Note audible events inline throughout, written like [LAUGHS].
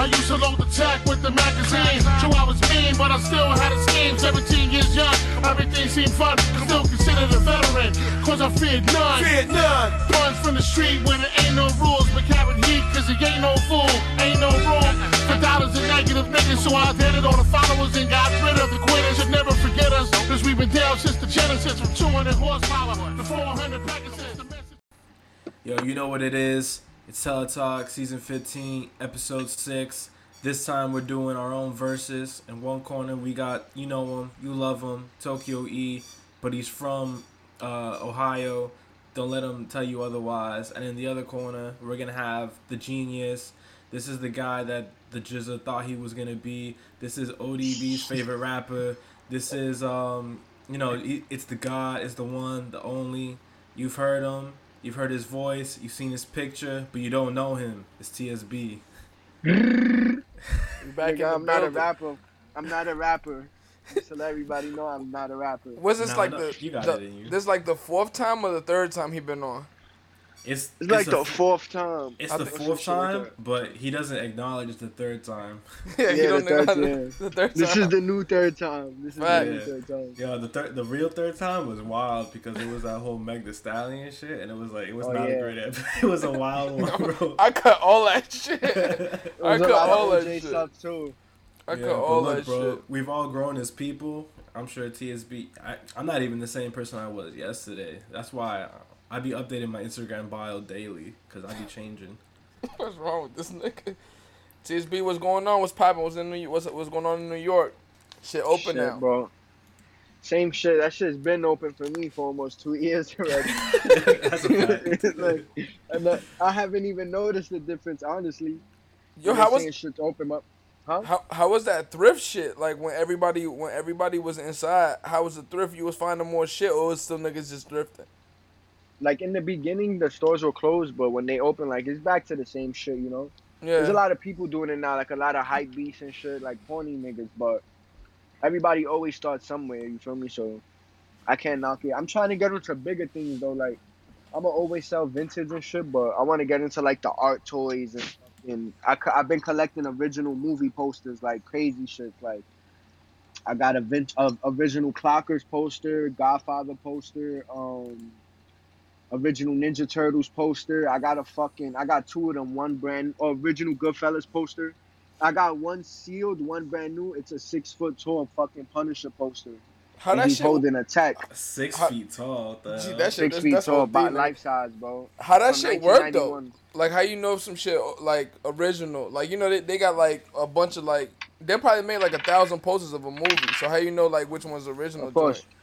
I used to load the tech with the magazine. So I was mean, but I still had a scheme. 17 years young, everything seemed fun. Still considered a veteran, cause I feared none. Feared none. Runs from the street where there ain't no rules, but carrying heat, cause he ain't no fool. Ain't no room for dollars and negative niggas. So I did it on the followers and got rid of the quitters. Should never forget us, cause we've been down since the Genesis from 200 horsepower to 400 Pegasus. The message- Yo, you know what it is. It's Teletalk season 15, episode 6. This time we're doing our own verses. In one corner, we got, you know him, you love him, Tokyo E, but he's from uh, Ohio. Don't let him tell you otherwise. And in the other corner, we're going to have the genius. This is the guy that the GZA thought he was going to be. This is ODB's favorite rapper. This is, um, you know, it's the God, it's the one, the only. You've heard him. You've heard his voice, you've seen his picture, but you don't know him. It's TSB. [LAUGHS] Back Nigga, I'm the not a rapper. I'm not a rapper. Just to let everybody know I'm not a rapper. Was this Nah, like no, the, you got the it in you. this like the fourth time or the third time he been on? It's, It's like the, the fourth time. it's I the fourth Some shit like time, but he doesn't acknowledge the third time. [LAUGHS] [LAUGHS] yeah, he Yeah, don't the know third how to- time. the third This time. is the new third time. This is Right. the new Yeah. third time. Yeah, the third, the real third time was wild because it was that whole Meg the Stallion shit, and it was like it was Oh, not a great episode. [LAUGHS] It was a wild one, bro. I cut all that shit. I cut all that shit. stuff too. I Yeah, cut all look, that bro, shit. We've all grown as people. I'm sure TSB. I, I'm not even the same person I was yesterday. That's why I, I be updating my Instagram bio daily because I'd be changing. [LAUGHS] What's wrong with this nigga? TSB, what's going on? What's popping? What's in New? What's what's going on in New York? Shit open Shit, now. bro. Same shit. That shit's been open for me for almost two [LAUGHS] years already. [LAUGHS] That's a fact. Like, and I, I haven't even noticed the difference, honestly. Yo, how was saying shit's open up? Huh? how, how was that thrift shit? Like when everybody when everybody was inside, how was the thrift? You was finding more shit, or was still niggas just thrifting? Like in the beginning, the stores were closed, but when they open, like it's back to the same shit, you know. Yeah. There's a lot of people doing it now, like a lot of hype beasts and shit, like horny niggas. But everybody always starts somewhere. You feel me? So I can't knock it. I'm trying to get into bigger things though. Like I'm gonna always sell vintage and shit, but I want to get into like the art toys and and I, I've been collecting original movie posters, like crazy shit. Like I got a vint of original Clockers poster, Godfather poster, um, original Ninja Turtles poster. I got a fucking I got two of them. One brand original Goodfellas poster. I got one sealed, one brand new. It's a six foot tall fucking Punisher poster. how and that he's shit? holding a tech. Six How- feet tall. what the Gee, hell? that shit- Six that's- feet that's tall, OD, by nigga. life size, bro. How that From shit work though? Like how you know some shit like original? Like you know they, they got like a bunch of like they probably made like a thousand posters of a movie. So how you know like which one's original? Of course. joint?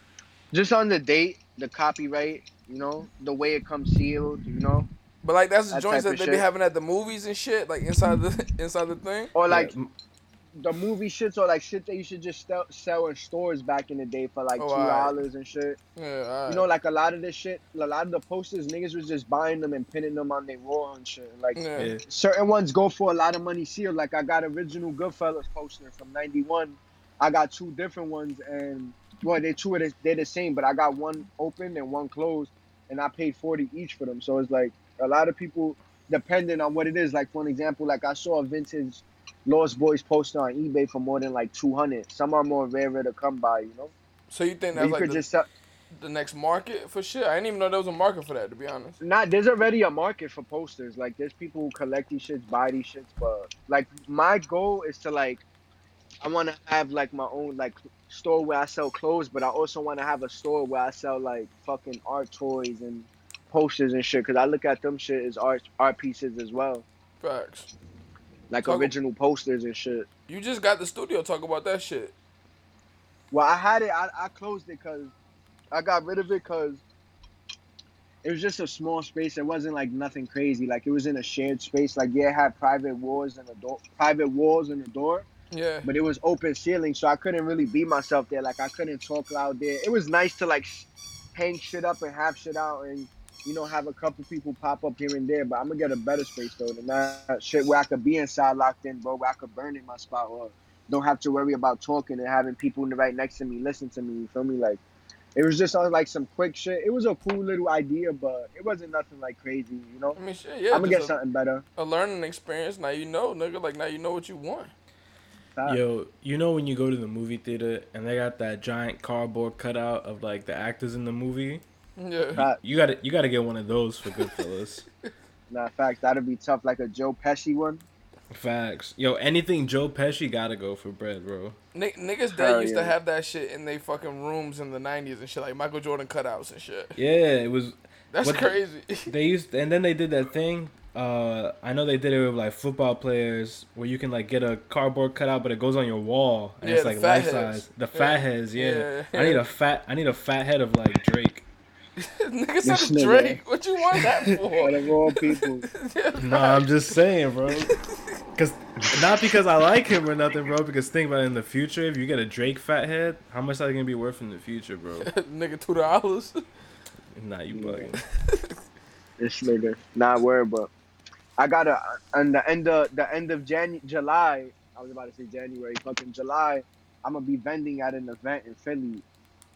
Just on the date, the copyright, you know, the way it comes sealed, you know, But like that's the That joints that of they be having at the movies and shit, like inside the [LAUGHS] [LAUGHS] inside the thing. or like Yeah, the movie shits or like shit that you should just sell, sell in stores back in the day for like Oh, two alright. dollars and shit. Yeah, alright. You know, like a lot of this shit, a lot of the posters, niggas was just buying them and pinning them on their wall and shit. Like yeah. Yeah. certain ones go for a lot of money sealed. Like I got original Goodfellas poster from '91. I got two different ones, and well, they two of the, they're the same, but I got one open and one closed, and I paid forty each for them. So it's like a lot of people, depending on what it is. Like for an example, like I saw a vintage Lost Boys poster on eBay for more than like two hundred. Some are more rarer to come by, you know. So you think that's you like could the, just sell. the next market for shit? I didn't even know there was a market for that. To be honest. Not there's already a market for posters. Like there's people who collect these shits, buy these shits, but like my goal is to like I want to have like my own like store where I sell clothes, but I also want to have a store where I sell like fucking art toys and posters and shit. Cause I look at them shit as art art pieces as well, Facts. like Talk- original posters and shit. You just got the studio. Talk about that shit. Well, I had it. I, I closed it because I got rid of it because it was just a small space. It wasn't like nothing crazy. Like it was in a shared space. Like yeah, it had private walls and a door, private walls and a door, Yeah. but it was open ceiling, so I couldn't really be myself there. Like I couldn't talk loud there. It was nice to like hang shit up and have shit out and you know have a couple people pop up here and there. But I'm gonna get a better space though than that shit where I could be inside locked in, bro. Where I could burn in my spot or don't have to worry about talking and having people right next to me listen to me. You feel me? Like It was just on like some quick shit. It was a cool little idea, but it wasn't nothing like crazy, you know. I mean, shit, yeah. I'm gonna get a, something better. a learning experience. Now you know, nigga. Like now you know what you want. Facts. Yo, you know when you go to the movie theater and they got that giant cardboard cutout of like the actors in the movie? Yeah. Fact. You gotta you gotta get one of those for Goodfellas. [LAUGHS] Nah, facts. That'd be tough, like a Joe Pesci one. Facts. Yo, anything Joe Pesci gotta go for bread, bro. N- niggas that Hell used to have that shit in they fucking rooms in the '90s and shit, like Michael Jordan cutouts and shit. Yeah, it was That's What the- crazy. they used and then they did that thing. Uh, I know they did it with like football players where you can like get a cardboard cutout, but it goes on your wall and Yeah, it's like life heads. size. The Yeah. fat heads, yeah. Yeah. I need a fat. I need a fat head of like Drake. [LAUGHS] nigga This said nigga. Drake. What you want that [LAUGHS] for? of all people. [LAUGHS] No, I'm just saying, bro. Cause not because I like him or nothing, bro. Because think about it in the future, if you get a Drake fat head, how much that gonna be worth in the future, bro? nigga, two dollars. Nah, you bugging. This nigga. Not worried, but I got a on the end of the end of Jan July. I was about to say January, fucking July. I'm gonna be vending at an event in Philly.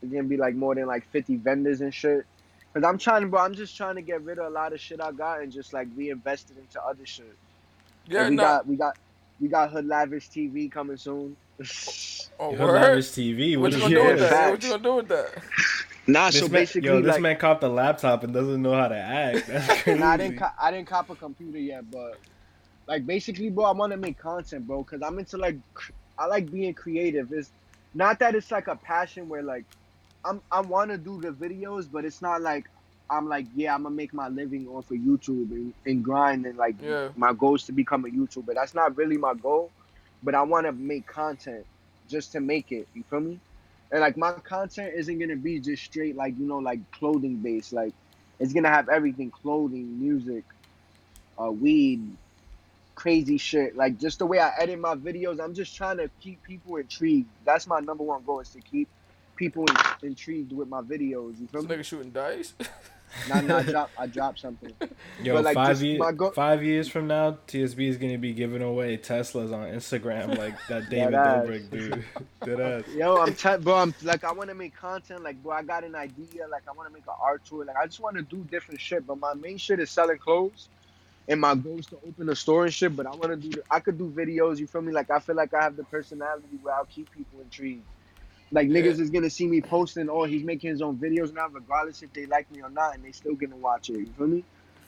It's gonna be like more than like 50 vendors and shit. Cause I'm trying bro. I'm just trying to get rid of a lot of shit I got and just like reinvest it into other shit. Yeah, we nah. got we got we got Hood Lavish TV coming soon. Oh, Yo, word. Lavish TV. What What you gonna do with that? Yeah, What facts. you gonna do with that? nah, This so man, basically, yo, this like, man copped a laptop and doesn't know how to act. That's crazy. [LAUGHS] Nah, I didn't. Co- I didn't cop a computer yet, but like basically, bro, I want to make content, bro, because I'm into like, I like being creative. It's not that it's like a passion where like, I'm I want to do the videos, but it's not like I'm like, yeah, I'm gonna make my living off of YouTube and, and grind and like Yeah. my goal is to become a YouTuber. That's not really my goal, but I want to make content just to make it. You feel me? And like my content isn't gonna be just straight like you know like clothing based. Like it's gonna have everything: clothing, music, uh, weed, crazy shit. Like just the way I edit my videos, I'm just trying to keep people intrigued. That's my number one goal is to keep people in, intrigued with my videos. You feel This me? nigga shooting dice. [LAUGHS] Nah, nah, I [LAUGHS] drop, I drop something. Yo, But, like, five just years, go- five years from now, TSB is gonna be giving away Teslas on Instagram like that [LAUGHS] David Deadass. Dobrik dude. [LAUGHS] Deadass. Yo, I'm t- bro. I'm like, I want to make content. Like, bro, I got an idea. Like, I want to make an art tour. Like, I just want to do different shit. But my main shit is selling clothes, and my goal is to open a store and shit. But I want to do. I could do videos. You feel me? Like, I feel like I have the personality where I'll keep people intrigued. Like niggas is gonna see me posting, oh, he's making his own videos now, regardless if they like me or not, and they still gonna watch it. You feel me?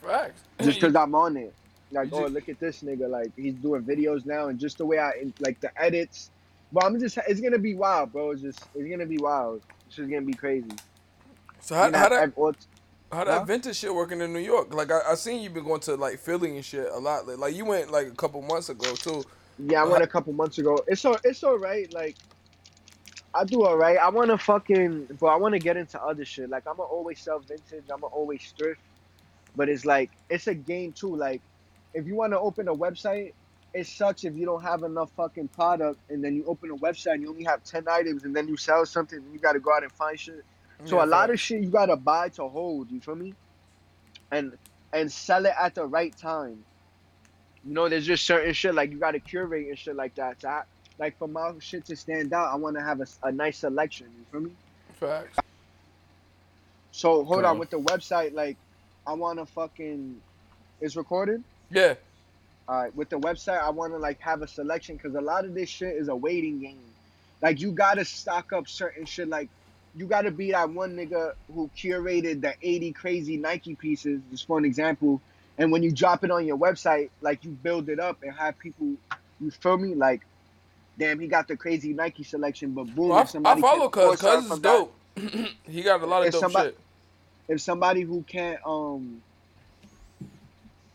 Facts. Just because I'm on it. Like, oh, look at this nigga. Like, he's doing videos now, and just the way I like the edits. But I'm just, it's gonna be wild, bro. It's just, it's gonna be wild. It's just gonna be crazy. So how, You know, how that how that Huh? vintage shit working in New York? Like I, I seen you been going to like Philly and shit a lot. Like, like you went like a couple months ago too. Yeah, I went a couple months ago. It's all, it's all right. Like, I do all right. I want to fucking, bro. I want to get into other shit. Like, I'm gonna always sell vintage. I'm gonna always thrift. But it's like, it's a game too. Like, if you want to open a website, it sucks if you don't have enough fucking product, and then you open a website and you only have ten items, and then you sell something, and you got to go out and find shit. So Yeah, a lot of shit you gotta buy to hold. You feel me? And and sell it at the right time. You know, there's just certain shit like you gotta curate and shit like that. So I, like for my shit to stand out, I want to have a nice selection. You feel me? facts. So hold on with the website. Like, I want to fucking. It's recorded. Yeah. All right, with the website, I want to like have a selection because a lot of this shit is a waiting game. Like you gotta stock up certain shit. Like you gotta be that one nigga who curated the 80 crazy Nike pieces, just for an example. And when you drop it on your website, like you build it up and have people, you feel me? Like, damn, he got the crazy Nike selection, but boom, Well, if somebody I follow Cuz. Cuz is that- dope. [CLEARS THROAT] he got a lot of dope somebody- shit. if somebody who can't um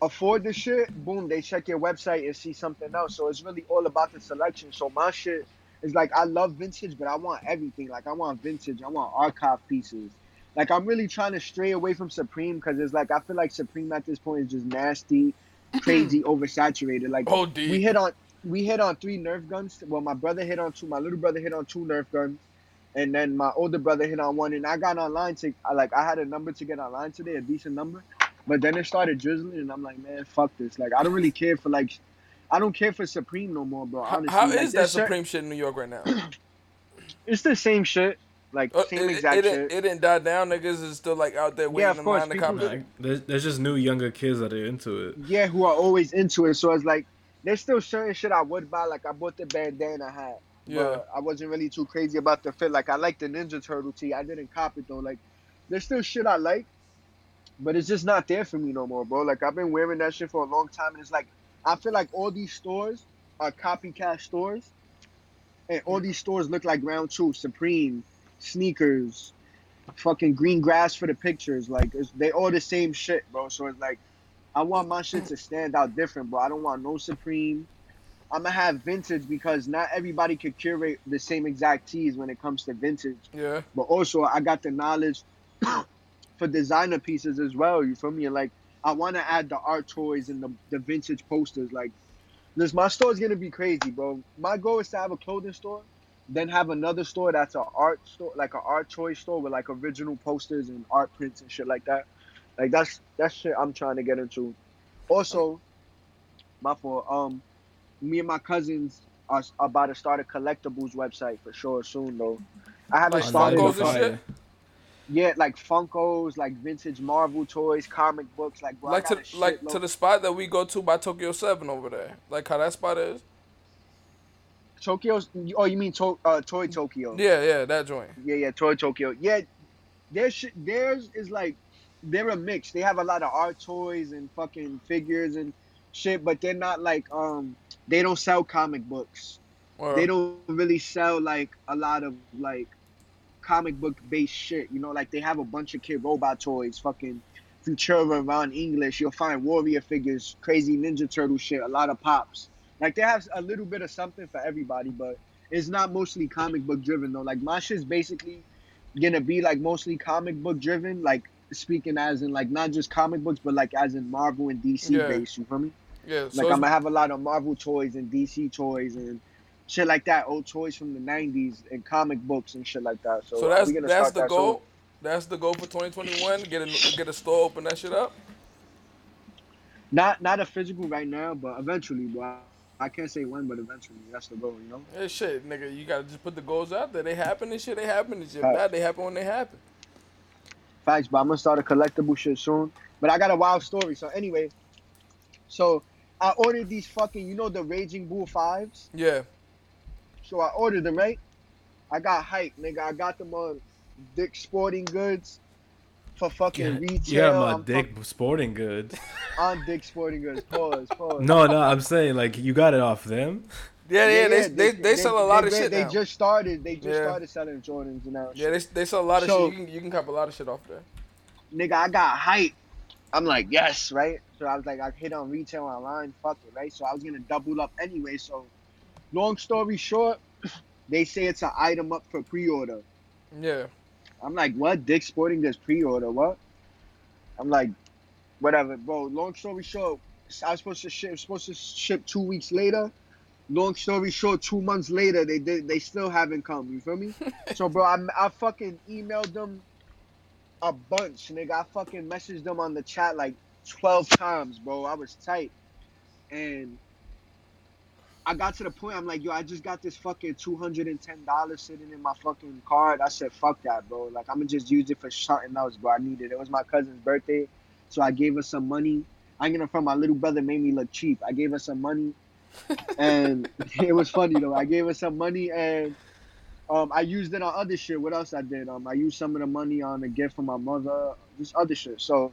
afford the shit, boom, they check your website and see something else. So it's really all about the selection. So my shit is like I love vintage, but I want everything. Like I want vintage, I want archive pieces. Like I'm really trying to stray away from Supreme because it's like I feel like Supreme at this point is just nasty, [CLEARS THROAT] crazy, oversaturated. Like Oh, we hit on we hit on three Nerf guns. Well, my brother hit on two. My little brother hit on two Nerf guns, and then my older brother hit on one. And I got online to like I had a number to get online today, a decent number. But then it started drizzling, and I'm like, man, fuck this. Like I don't really care for like, I don't care for Supreme no more, bro. How, Honestly, how Like, is that there's cer- Supreme shit in New York right now? [CLEARS THROAT] It's the same shit. Like Uh, same it, exact it, shit. didn't- it didn't die down. Niggas is still like out there waiting of in course, line to cop it. Like, there's, there's just new younger kids that are into it. yeah, who are always into it. So it's like there's still certain shit I would buy. Like I bought the bandana hat. Yeah. But I wasn't really too crazy about the fit. Like I like the Ninja Turtle tee. I didn't cop it though. Like there's still shit I like, but it's just not there for me no more, bro. Like I've been wearing that shit for a long time, and it's like I feel like all these stores are copycat stores, and all these stores look like Round Two, Supreme, sneakers, fucking green grass for the pictures. Like it's, they all the same shit, bro. So it's like I want my shit to stand out different, bro. I don't want no Supreme. I'm gonna have vintage because not everybody could curate the same exact tees when it comes to vintage. Yeah. But also, I got the knowledge [COUGHS] for designer pieces as well. You feel me? Like, I want to add the art toys and the, the vintage posters. Like, this my store's gonna be crazy, bro. My goal is to have a clothing store, then have another store that's an art store, like an art toy store with like original posters and art prints and shit like that. Like that's that's shit I'm trying to get into. Also, my fault. Um, me and my cousins are about to start a collectibles website for sure soon though. I haven't Like started. Funkos and shit? Yeah, like Funkos, like vintage Marvel toys, comic books, like bro, I Like to like to the spot that we go to by Tokyo Seven over there. Like how that spot is. Tokyo's. Oh, you mean to, uh, Toy Tokyo? Yeah, yeah, that joint. yeah, yeah, Toy Tokyo. Yeah, their shit, theirs is like they're a mix. They have a lot of art toys and fucking figures and shit, but they're not like um they don't sell comic books. They don't really sell like a lot of like comic book based shit. You know, like they have a bunch of Kidrobot toys, fucking Futura Ron English. You'll find warrior figures, crazy Ninja Turtle shit, a lot of pops. Like they have a little bit of something for everybody, but it's not mostly comic book driven though. Like my shit's basically gonna be like mostly comic book driven, like speaking as in like not just comic books, but like as in Marvel and DC Yeah. based. You feel me? yeah. Like So I'm gonna have a lot of Marvel toys and DC toys and shit like that, old toys from the '90s and comic books and shit like that. So, So uh, that's that's the that goal. soon. That's the goal for 2021. Get a get a store, open that shit up. Not not a physical right now, but eventually. But I can't say when, but eventually, that's the goal. You know. Yeah, shit, nigga. You gotta just put the goals out there. They happen and shit. They happen and shit. Right. Nah, they happen when they happen. Facts, but I'm gonna start a collectible shit soon. But I got a wild story. So anyway, so I ordered these fucking, you know, the Raging Bull fives. Yeah. So I ordered them, right? I got hype, nigga. I got them on Dick Sporting Goods for fucking retail. Yeah, my I'm dick sporting goods. on Dick Sporting Goods. Pause, [LAUGHS] pause. No, no, I'm saying like you got it off them. Yeah, yeah. they, they, they, sell a lot of shit They now. just started. They just Yeah. started selling Jordans now. yeah, they, they sell a lot of So- shit. You can you can cop a lot of shit off there. nigga, I got hype. I'm like, yes, right? So I was like, I hit on retail online, fuck it, right? So I was gonna double up anyway. So, long story short, [CLEARS THROAT] they say it's an item up for pre-order. Yeah. I'm like, what? Dick Sporting does pre-order? What? I'm like, whatever, bro. Long story short, I was supposed to ship, supposed to ship two weeks later. Long story short, two months later, they did, they still haven't come. You feel me? [LAUGHS] so, bro, I, I fucking emailed them a bunch, nigga. I fucking messaged them on the chat like 12 times, bro. I was tight, and I got to the point. I'm like, yo, I just got this fucking two hundred and ten dollars sitting in my fucking card. I said, fuck that, bro. Like, I'm gonna just use it for something else, bro. I need it. It was my cousin's birthday, so I gave her some money. I'm gonna from my little brother made me look cheap. I gave her some money, and [LAUGHS] it was funny though. I gave her some money and. Um, I used it on other shit. What else I did? Um, I used some of the money on a gift for my mother, just other shit. So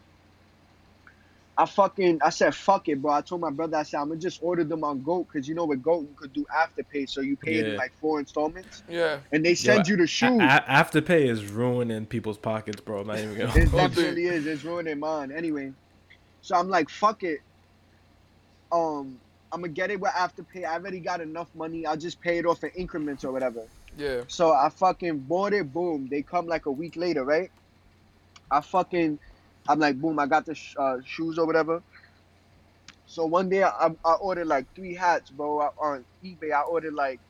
I fucking I said fuck it, bro. I told my brother I said I'm gonna just order them on Goat because you know with Goat you could do afterpay, so you pay it in like four installments, Yeah. and they send you the A- shoes. a- Afterpay is ruining people's pockets, bro. I'm not even gonna. [LAUGHS] It definitely is. It's ruining mine. Anyway, so I'm like, fuck it. Um, I'm gonna get it with afterpay. I already got enough money. I'll just pay it off in increments or whatever. Yeah. So I fucking bought it. Boom. They come like a week later, right? I fucking, I'm like, boom. I got the sh- uh, shoes or whatever. So one day I, I ordered like three hats, bro, I- on eBay. I ordered like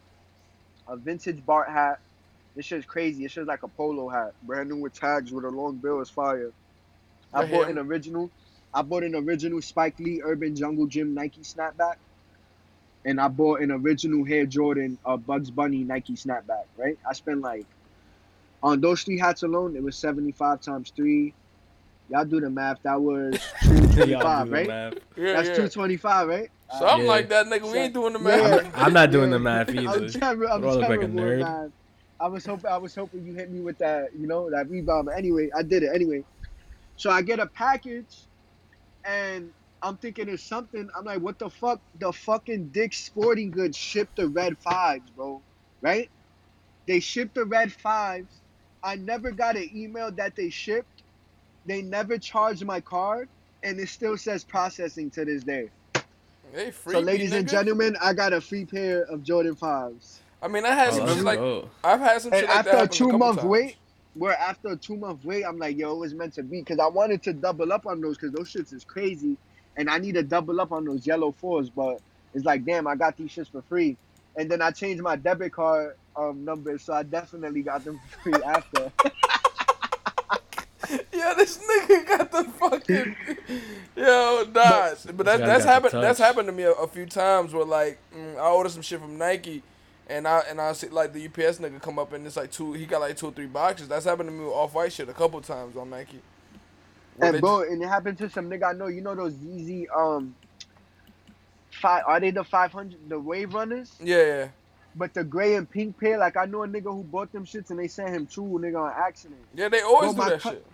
a vintage Bart hat. This shit's crazy. This shit's like a polo hat, brand new with tags with a long bill. It's fire. I Right bought here. an original. I bought an original Spike Lee Urban Jungle Gym Nike snapback, and I bought an original Hare Jordan uh, Bugs Bunny Nike snapback. Right? I spent like On those three hats alone, it was 75 times three. Y'all do the math. That was [LAUGHS] 225, right? Yeah, That's yeah. 225, right? Something Yeah. like that, nigga. We ain't doing the Yeah. math. I'm not doing the [LAUGHS] Yeah. math I'm either. terrible. I'm Do like a nerd? at math. I was hoping. I was hoping you hit me with that. You know that rebound. But anyway, I did it anyway. So I get a package, and I'm thinking it's something. I'm like, what the fuck? The fucking Dick's Sporting Goods shipped the red fives, bro. Right? They shipped the red fives. I never got an email that they shipped. They never charged my card, and it still says processing to this day. Hey, free So, me, ladies and gentlemen, I got a free pair of Jordan fives. I mean, I had Oh, some let's shit like go. I've had some And like after that a two couple month times. wait, where after a two month wait, I'm like, yo, it was meant to be because I wanted to double up on those because those shits is crazy, and I need to double up on those yellow fours. But it's like, damn, I got these shits for free, and then I changed my debit card um number, so I definitely got them for free [LAUGHS] after. [LAUGHS] Yeah, this nigga got the fucking yo Dodge. But that, guy that's got the happened. That's happened to me a, a few times where like mm, I ordered some shit from Nike, and I and I see like the UPS nigga come up and it's like two. He got like two or three boxes. That's happened to me with off white shit a couple times on Nike. Where and bro, and it happened to some nigga I know. You know those Yeezy um. Five, are they the 500 the wave runners yeah, yeah. but the gray and pink pair like i know a nigga who bought them shits and they sent him two nigga on accident Yeah, they always Bro, do my that cu- shit.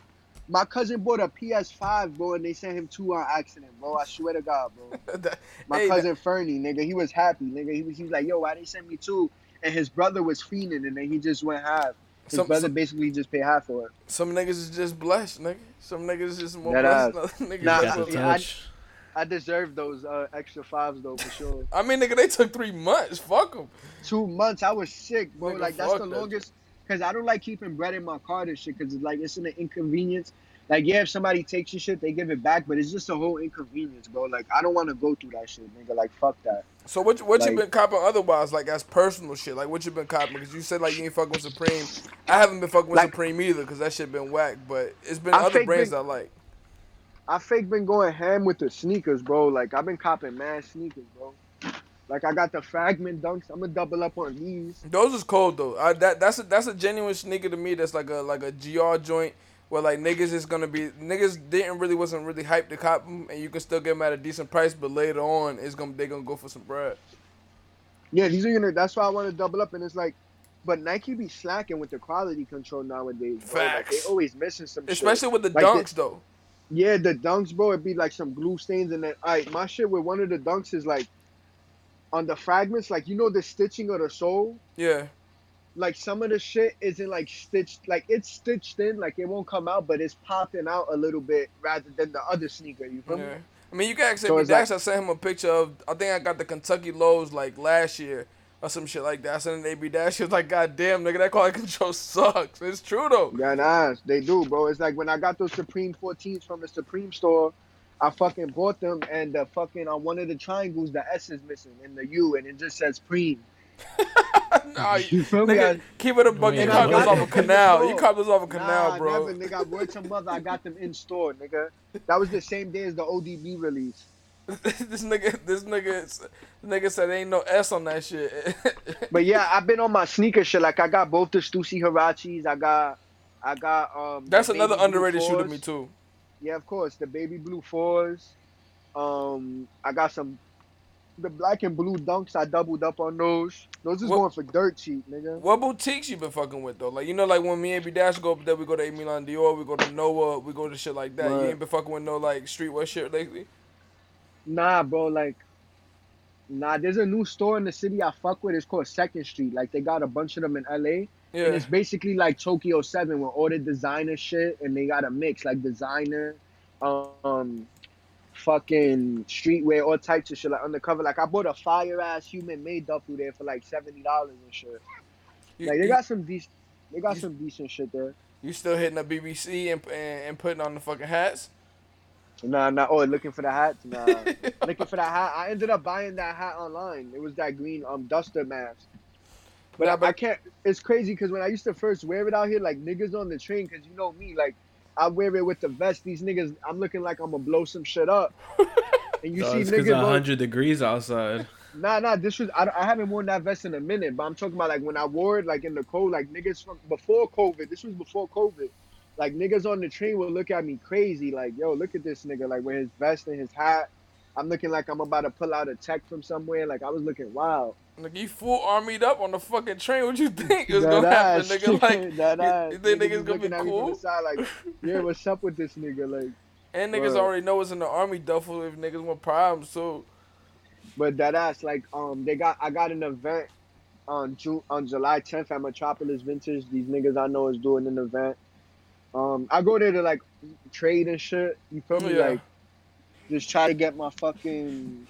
My cousin bought a PS5, bro, and they sent him two on accident, bro. I swear to God, bro. [LAUGHS] That- My hey, that- cousin Fernie, nigga, he was happy, nigga. He was, he was like, yo, why they sent me two? And his brother was fiending, and then he just went half. His Some- brother some- basically just paid half for it. Some niggas is just blessed, nigga. Some niggas is just more That blessed. ass. than other niggas. Nah, Got That's the I- I deserve those uh, extra fives though for sure. [LAUGHS] I mean, nigga, they took three months. Fuck them. Two months, I was sick, bro. Nigga, like that's the that. longest. Cause I don't like keeping bread in my card and shit. Cause it's like it's an inconvenience. Like yeah, if somebody takes your shit, they give it back, but it's just a whole inconvenience, bro. Like I don't want to go through that shit, nigga. Like fuck that. So what what you been copping otherwise, like as personal shit? Like what you been copping? Because you said like you ain't fucking with Supreme. I haven't been fucking with Like- Supreme either because that shit been whack. But it's been I other brands been- I like. I fake been going ham with the sneakers, bro. Like I've been copping mad sneakers, bro. Like I got the fragment dunks. I'm gonna double up on these. Those is cold though. I, that that's a that's a genuine sneaker to me. That's like a like a gr joint where like niggas is gonna be niggas didn't really wasn't really hyped to cop them, and you can still get them at a decent price. But later on, it's gonna they gonna go for some bread. Yeah, these are gonna. That's why I want to double up. And it's like, but Nike be slacking with the quality control nowadays. Bro. Like, they always missing some. shit. Especially with the Like dunks the- though. Yeah, the dunks, bro. It'd be like some glue stains, and then alright, my shit with one of the dunks is like on the fragments, like you know the stitching of the sole. Yeah. Like some of the shit isn't like stitched, like it's stitched in, like it won't come out, but it's popping out a little bit rather than the other sneaker. You feel me? I mean, you can ask So me Dash. like- I sent him a picture of. I think I got the Kentucky lows like last year or some shit like that. I sent an AB Dash. [LAUGHS] He was like, "God damn, nigga, that quality [LAUGHS] control sucks." It's true though. Yeah, nah, they do, bro. It's like when I got those Supreme 14s from the Supreme store, I fucking bought them, and the fucking on one of the triangles, the S is missing in the U, and it just says Preem. Nah, you, You feel me? nigga, I- keep it a buck. You And cop I those got off a them in canal. store. You cop those off a canal, nah, bro. never, nigga. I word to mother, I got them in store, nigga. That was the same day as the ODB release. [LAUGHS] this nigga, this nigga, this nigga said ain't no S on that shit. [LAUGHS] But yeah, I've been on my sneaker shit. Like I got both the Stussy Huaraches. I got, I got um. That's another baby underrated shoe to me too. Yeah, of course, the baby blue fours. Um, I got some, the black and blue dunks. I doubled up on those. Those just What- going for dirt cheap, nigga. What boutiques you been fucking with though? Like you know, like when me and B Dash go up there, we go to Aimé Leon Dore, we go to Noah, we go to shit like that. You ain't been fucking with no like streetwear shit lately. Nah, bro, like, nah. There's a new store in the city I fuck with. It's called Second Street. Like they got a bunch of them in LA. And Yeah, it's basically like Tokyo Seven with all the designer shit, and they got a mix like designer, um, fucking streetwear, all types of shit like undercover. Like I bought a fire ass human made duffel there for like seventy dollars and shit. you, Like they you- got some decent, they got you- some decent shit there. you still hitting the BBC and, and and putting on the fucking hats. Nah, nah. Oh, looking for the hat? Nah, [LAUGHS] looking for that hat. I ended up buying that hat online. It was that green um duster mask. But, Nah, I, but- I can't. It's crazy because when I used to first wear it out here, like niggas on the train, because you know me, like I wear it with the vest. These niggas, I'm looking like I'm gonna blow some shit up. [LAUGHS] And you Dog, see it's because niggas, it's on, 100 degrees outside. Nah, nah. This was I, I haven't worn that vest in a minute, but I'm talking about like when I wore it like in the cold, like niggas from before COVID. This was before COVID. Like niggas on the train would look at me crazy, like yo, look at this nigga, like with his vest and his hat. I'm looking like I'm about to pull out a tech from somewhere. Like I was looking wild. Like you full armied up on the fucking train. What you [LAUGHS] think is gonna happen, nigga? [LAUGHS] Like That you, you think Niggas niggas gonna be looking at me from cool? side like, [LAUGHS] yeah, what's up with this nigga? Like, And niggas Word. already know it's in the army duffel if niggas want problems. So but that ass, like, um, they got I got an event on June on July 10th at Metropolis Vintage. These niggas I know is doing an event. Um, I go there to like trade and shit. You feel me? Yeah. Like, just try to get my fucking.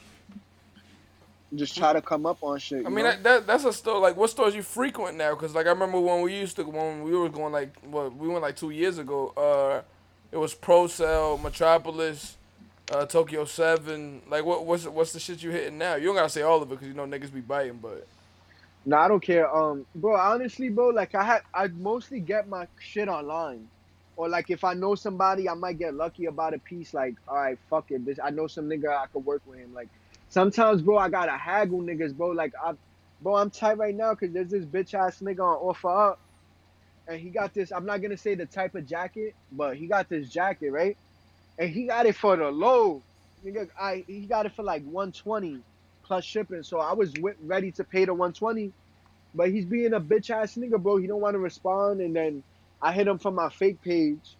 Just try to come up on shit. I mean that, that that's a store. Like what stores you frequent now? Because like I remember when we used to when we were going like what we went like two years ago. Uh, it was Procell, Metropolis, uh, Tokyo Seven. Like what what's what's the shit you hitting now? You don't gotta say all of it because you know niggas be biting, but No, I don't care. Um, bro, honestly, bro, like I had, I mostly get my shit online, or like if I know somebody, I might get lucky about a piece. Like, all right, fuck it, bitch. I know some nigga I could work with him. Like, sometimes, bro, I gotta haggle niggas, bro. Like, I, bro, I'm tight right now because there's this bitch ass nigga on OfferUp, and he got this. I'm not gonna say the type of jacket, but he got this jacket, right? And he got it for the low, nigga. I he got it for like 120 plus shipping. So I was ready to pay the 120, but he's being a bitch ass nigga, bro. He don't want to respond, and then I hit him from my fake page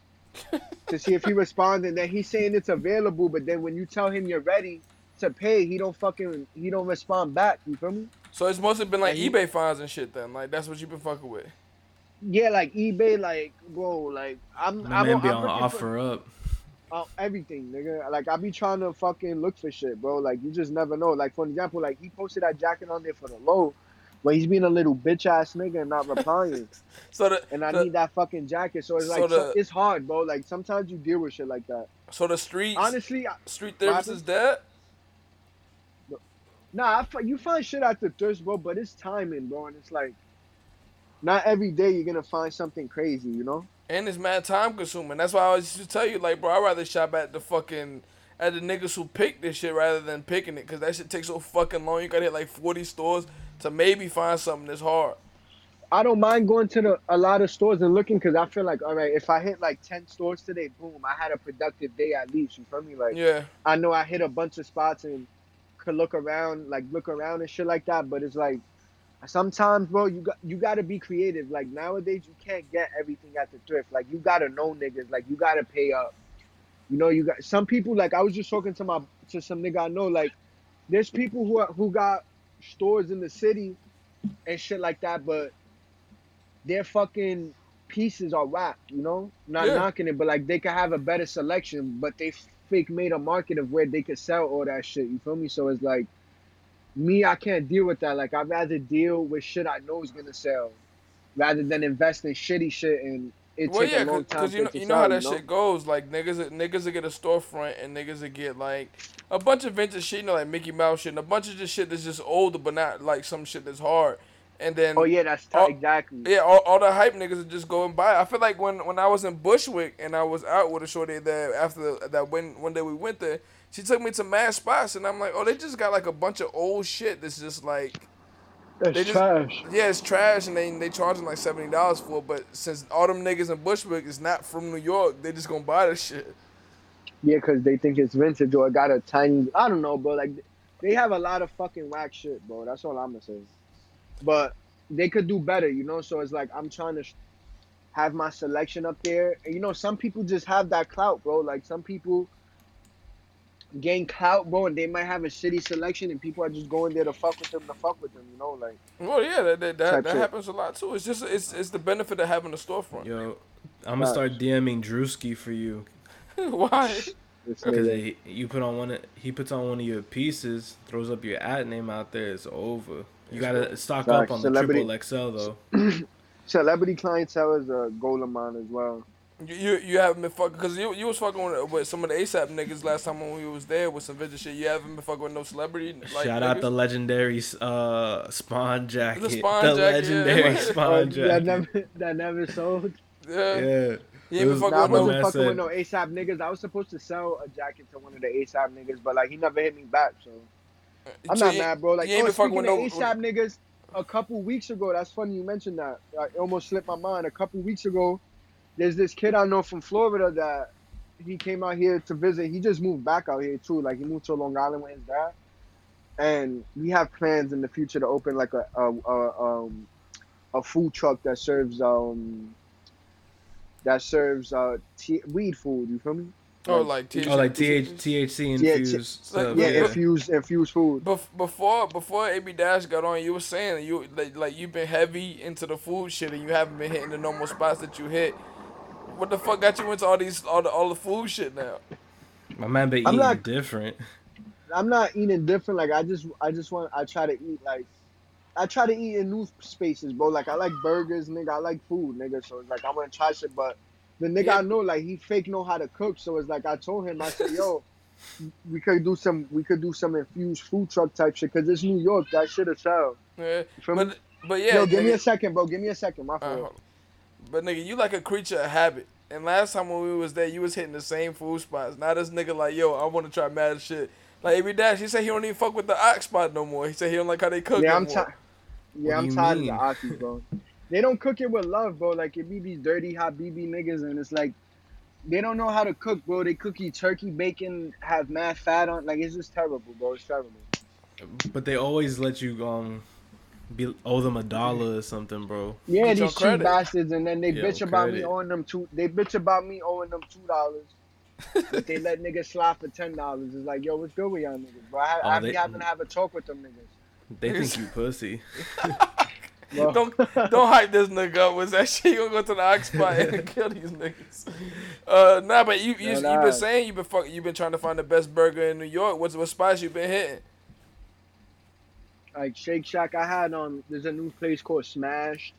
to see if he responded. and then he's saying it's available, but then when you tell him you're ready to pay, he don't fucking he don't respond back. You feel me? so it's mostly been like And he- eBay fines and shit. Then like that's what you've been fucking with. Yeah, like eBay, like bro, like I'm My I'm, man be I'm on looking for- OfferUp. uh, everything, nigga. Like I be trying to fucking look for shit, bro. Like you just never know. Like for example, like he posted that jacket on there for the low, but he's being a little bitch ass nigga and not replying. [LAUGHS] So the and I the, need that fucking jacket. So it's So like the- so- it's hard, bro. Like sometimes you deal with shit like that. so the street Honestly, street therapist is dead. nah, I, you find shit at the thirst, bro. But it's timing, bro, and it's like not every day you're gonna find something crazy, you know. And it's mad time consuming. That's why I always used to tell you, like, bro, I'd rather shop at the fucking at the niggas who pick this shit rather than picking it, cause that shit takes so fucking long. You gotta hit like forty stores to maybe find something that's hard. I don't mind going to the a lot of stores and looking because I feel like all right, if I hit like ten stores today, boom, I had a productive day at least. You feel me? Like Yeah, I know I hit a bunch of spots and could look around, like look around and shit like that. But it's like sometimes, bro, you got you got to be creative. Like nowadays, you can't get everything at the thrift. Like you gotta know niggas. Like you gotta pay up. You know, you got some people. Like I was just talking to my to some nigga I know. Like there's people who are, who got stores in the city and shit like that, but their fucking pieces are whack. You know, not Yeah. knocking it, but like they could have a better selection, but they fake made a market of where they could sell all that shit. You feel me? So it's like me, I can't deal with that. Like I'd rather deal with shit I know is gonna sell, rather than invest in shitty shit and it well, yeah, a long time cause, you know you know how that shit goes. Like niggas, niggas will get a storefront and niggas will get like a bunch of vintage shit, you know, like Mickey Mouse shit, and a bunch of just shit that's just older, but not like some shit that's hard. And then Oh yeah, that's Oh, exactly. Yeah, all, all the hype niggas would just go and buy. it. I feel like when, when I was in Bushwick and I was out with a shorty there after that when one day we went there, she took me to mad spots and I'm like, oh, they just got like a bunch of old shit that's just like, That's they just- trash. yeah, it's trash and they they charging like seventy dollars for it. But since all them niggas in Bushwick is not from New York, they just gonna buy the shit. Yeah, because they think it's vintage or it got a tiny. I don't know, bro. Like they have a lot of fucking whack shit, bro. That's all I'm gonna say. But they could do better, you know. So it's like I'm trying to sh- have my selection up there. And, you know, some people just have that clout, bro. Like some people gain clout, bro, and they might have a shitty selection, and people are just going there to fuck with them, to fuck with them, you know, like. Well, yeah, that that, that, that happens a lot too. It's just it's it's the benefit of having a storefront. Yo, I'm gonna start DMing Drewski for you [LAUGHS] Why? Because nigga- you put on one. Of, he puts on one of your pieces, throws up your ad name out there. It's over. You gotta stock up on the triple XL though. [CLEARS THROAT] Celebrity clientele is a goal of mine as well. You you, you haven't been fucking because you you was fucking with, with some of the ASAP niggas last time when we was there with some vintage shit. You haven't been fucking with no celebrity. Like, Shout out the legendary uh spawn jacket. The, spawn jacket, legendary yeah. spawn jacket. that never that never sold. yeah. yeah. You It was- fucking Nah, I with no. wasn't fucking said- with no ASAP niggas. I was supposed to sell a jacket to one of the ASAP niggas, but like he never hit me back. So I'm So not you- mad, bro. Like, you ain't oh, been fucking with no- ASAP niggas, a couple weeks ago, that's funny you mentioned that. I it almost slipped my mind. A couple weeks ago, there's this kid I know from Florida that he came out here to visit. He just moved back out here too. Like he moved to Long Island with his dad, and we have plans in the future to open like a a, a um a food truck that serves um that serves uh t- weed food. You feel me? Oh, like THC. Oh, like TH, THC infused t- stuff. Yeah, Yeah. infused infused food. Bef- before before AB Dash got on, you were saying you like, like you've been heavy into the food shit and you haven't been hitting the normal spots that you hit. What the fuck got you into all these all the all the food shit now? My man been I'm eating not- different. I'm not eating different. Like I just, I just want. I try to eat like, I try to eat in new spaces, bro. Like I like burgers, nigga. I like food, nigga. So it's like I want to try shit, but the nigga Yeah. I know, like he fake know how to cook. So it's like I told him, I said, [LAUGHS] yo, we could do some, we could do some infused food truck type shit, cause it's New York. That shit is sell. Yeah, You feel but but yeah, yo, give me nigga- a second, bro. Give me a second, my fault. Hold on. But nigga, you like a creature of habit. And last time when we was there, you was hitting the same food spots. Now this nigga like, yo, I want to try mad shit. Like AB Dash, he said he don't even fuck with the ox spot no more. He said he don't like how they cook. yeah, no I'm tired. Yeah, do I'm tired mean? of the Akis, bro. They don't cook it with love, bro. Like it be these dirty hot BB niggas, and it's like they don't know how to cook, bro. They cook you turkey bacon, have mad fat on. Like it's just terrible, bro. It's terrible. But they always let you um be owe them a dollar or something, bro. Yeah, Get these cheap bastards, and then they Yo, bitch about me credit. owing them two. They bitch about me owing them two dollars. but [LAUGHS] they let niggas slide for ten dollars. It's like, yo, what's good with y'all niggas, bro? I, Oh, I they- be having to have a talk with them niggas. They think you pussy. [LAUGHS] Bro. Don't don't hype this nigga up. Was that [LAUGHS] shit? You gonna go to the ox spot and kill these niggas? Uh, nah, but you you No, you been saying you been fuck, you been trying to find the best burger in New York. What's what spots you been hitting? Like Shake Shack, I had um. There's a new place called Smash.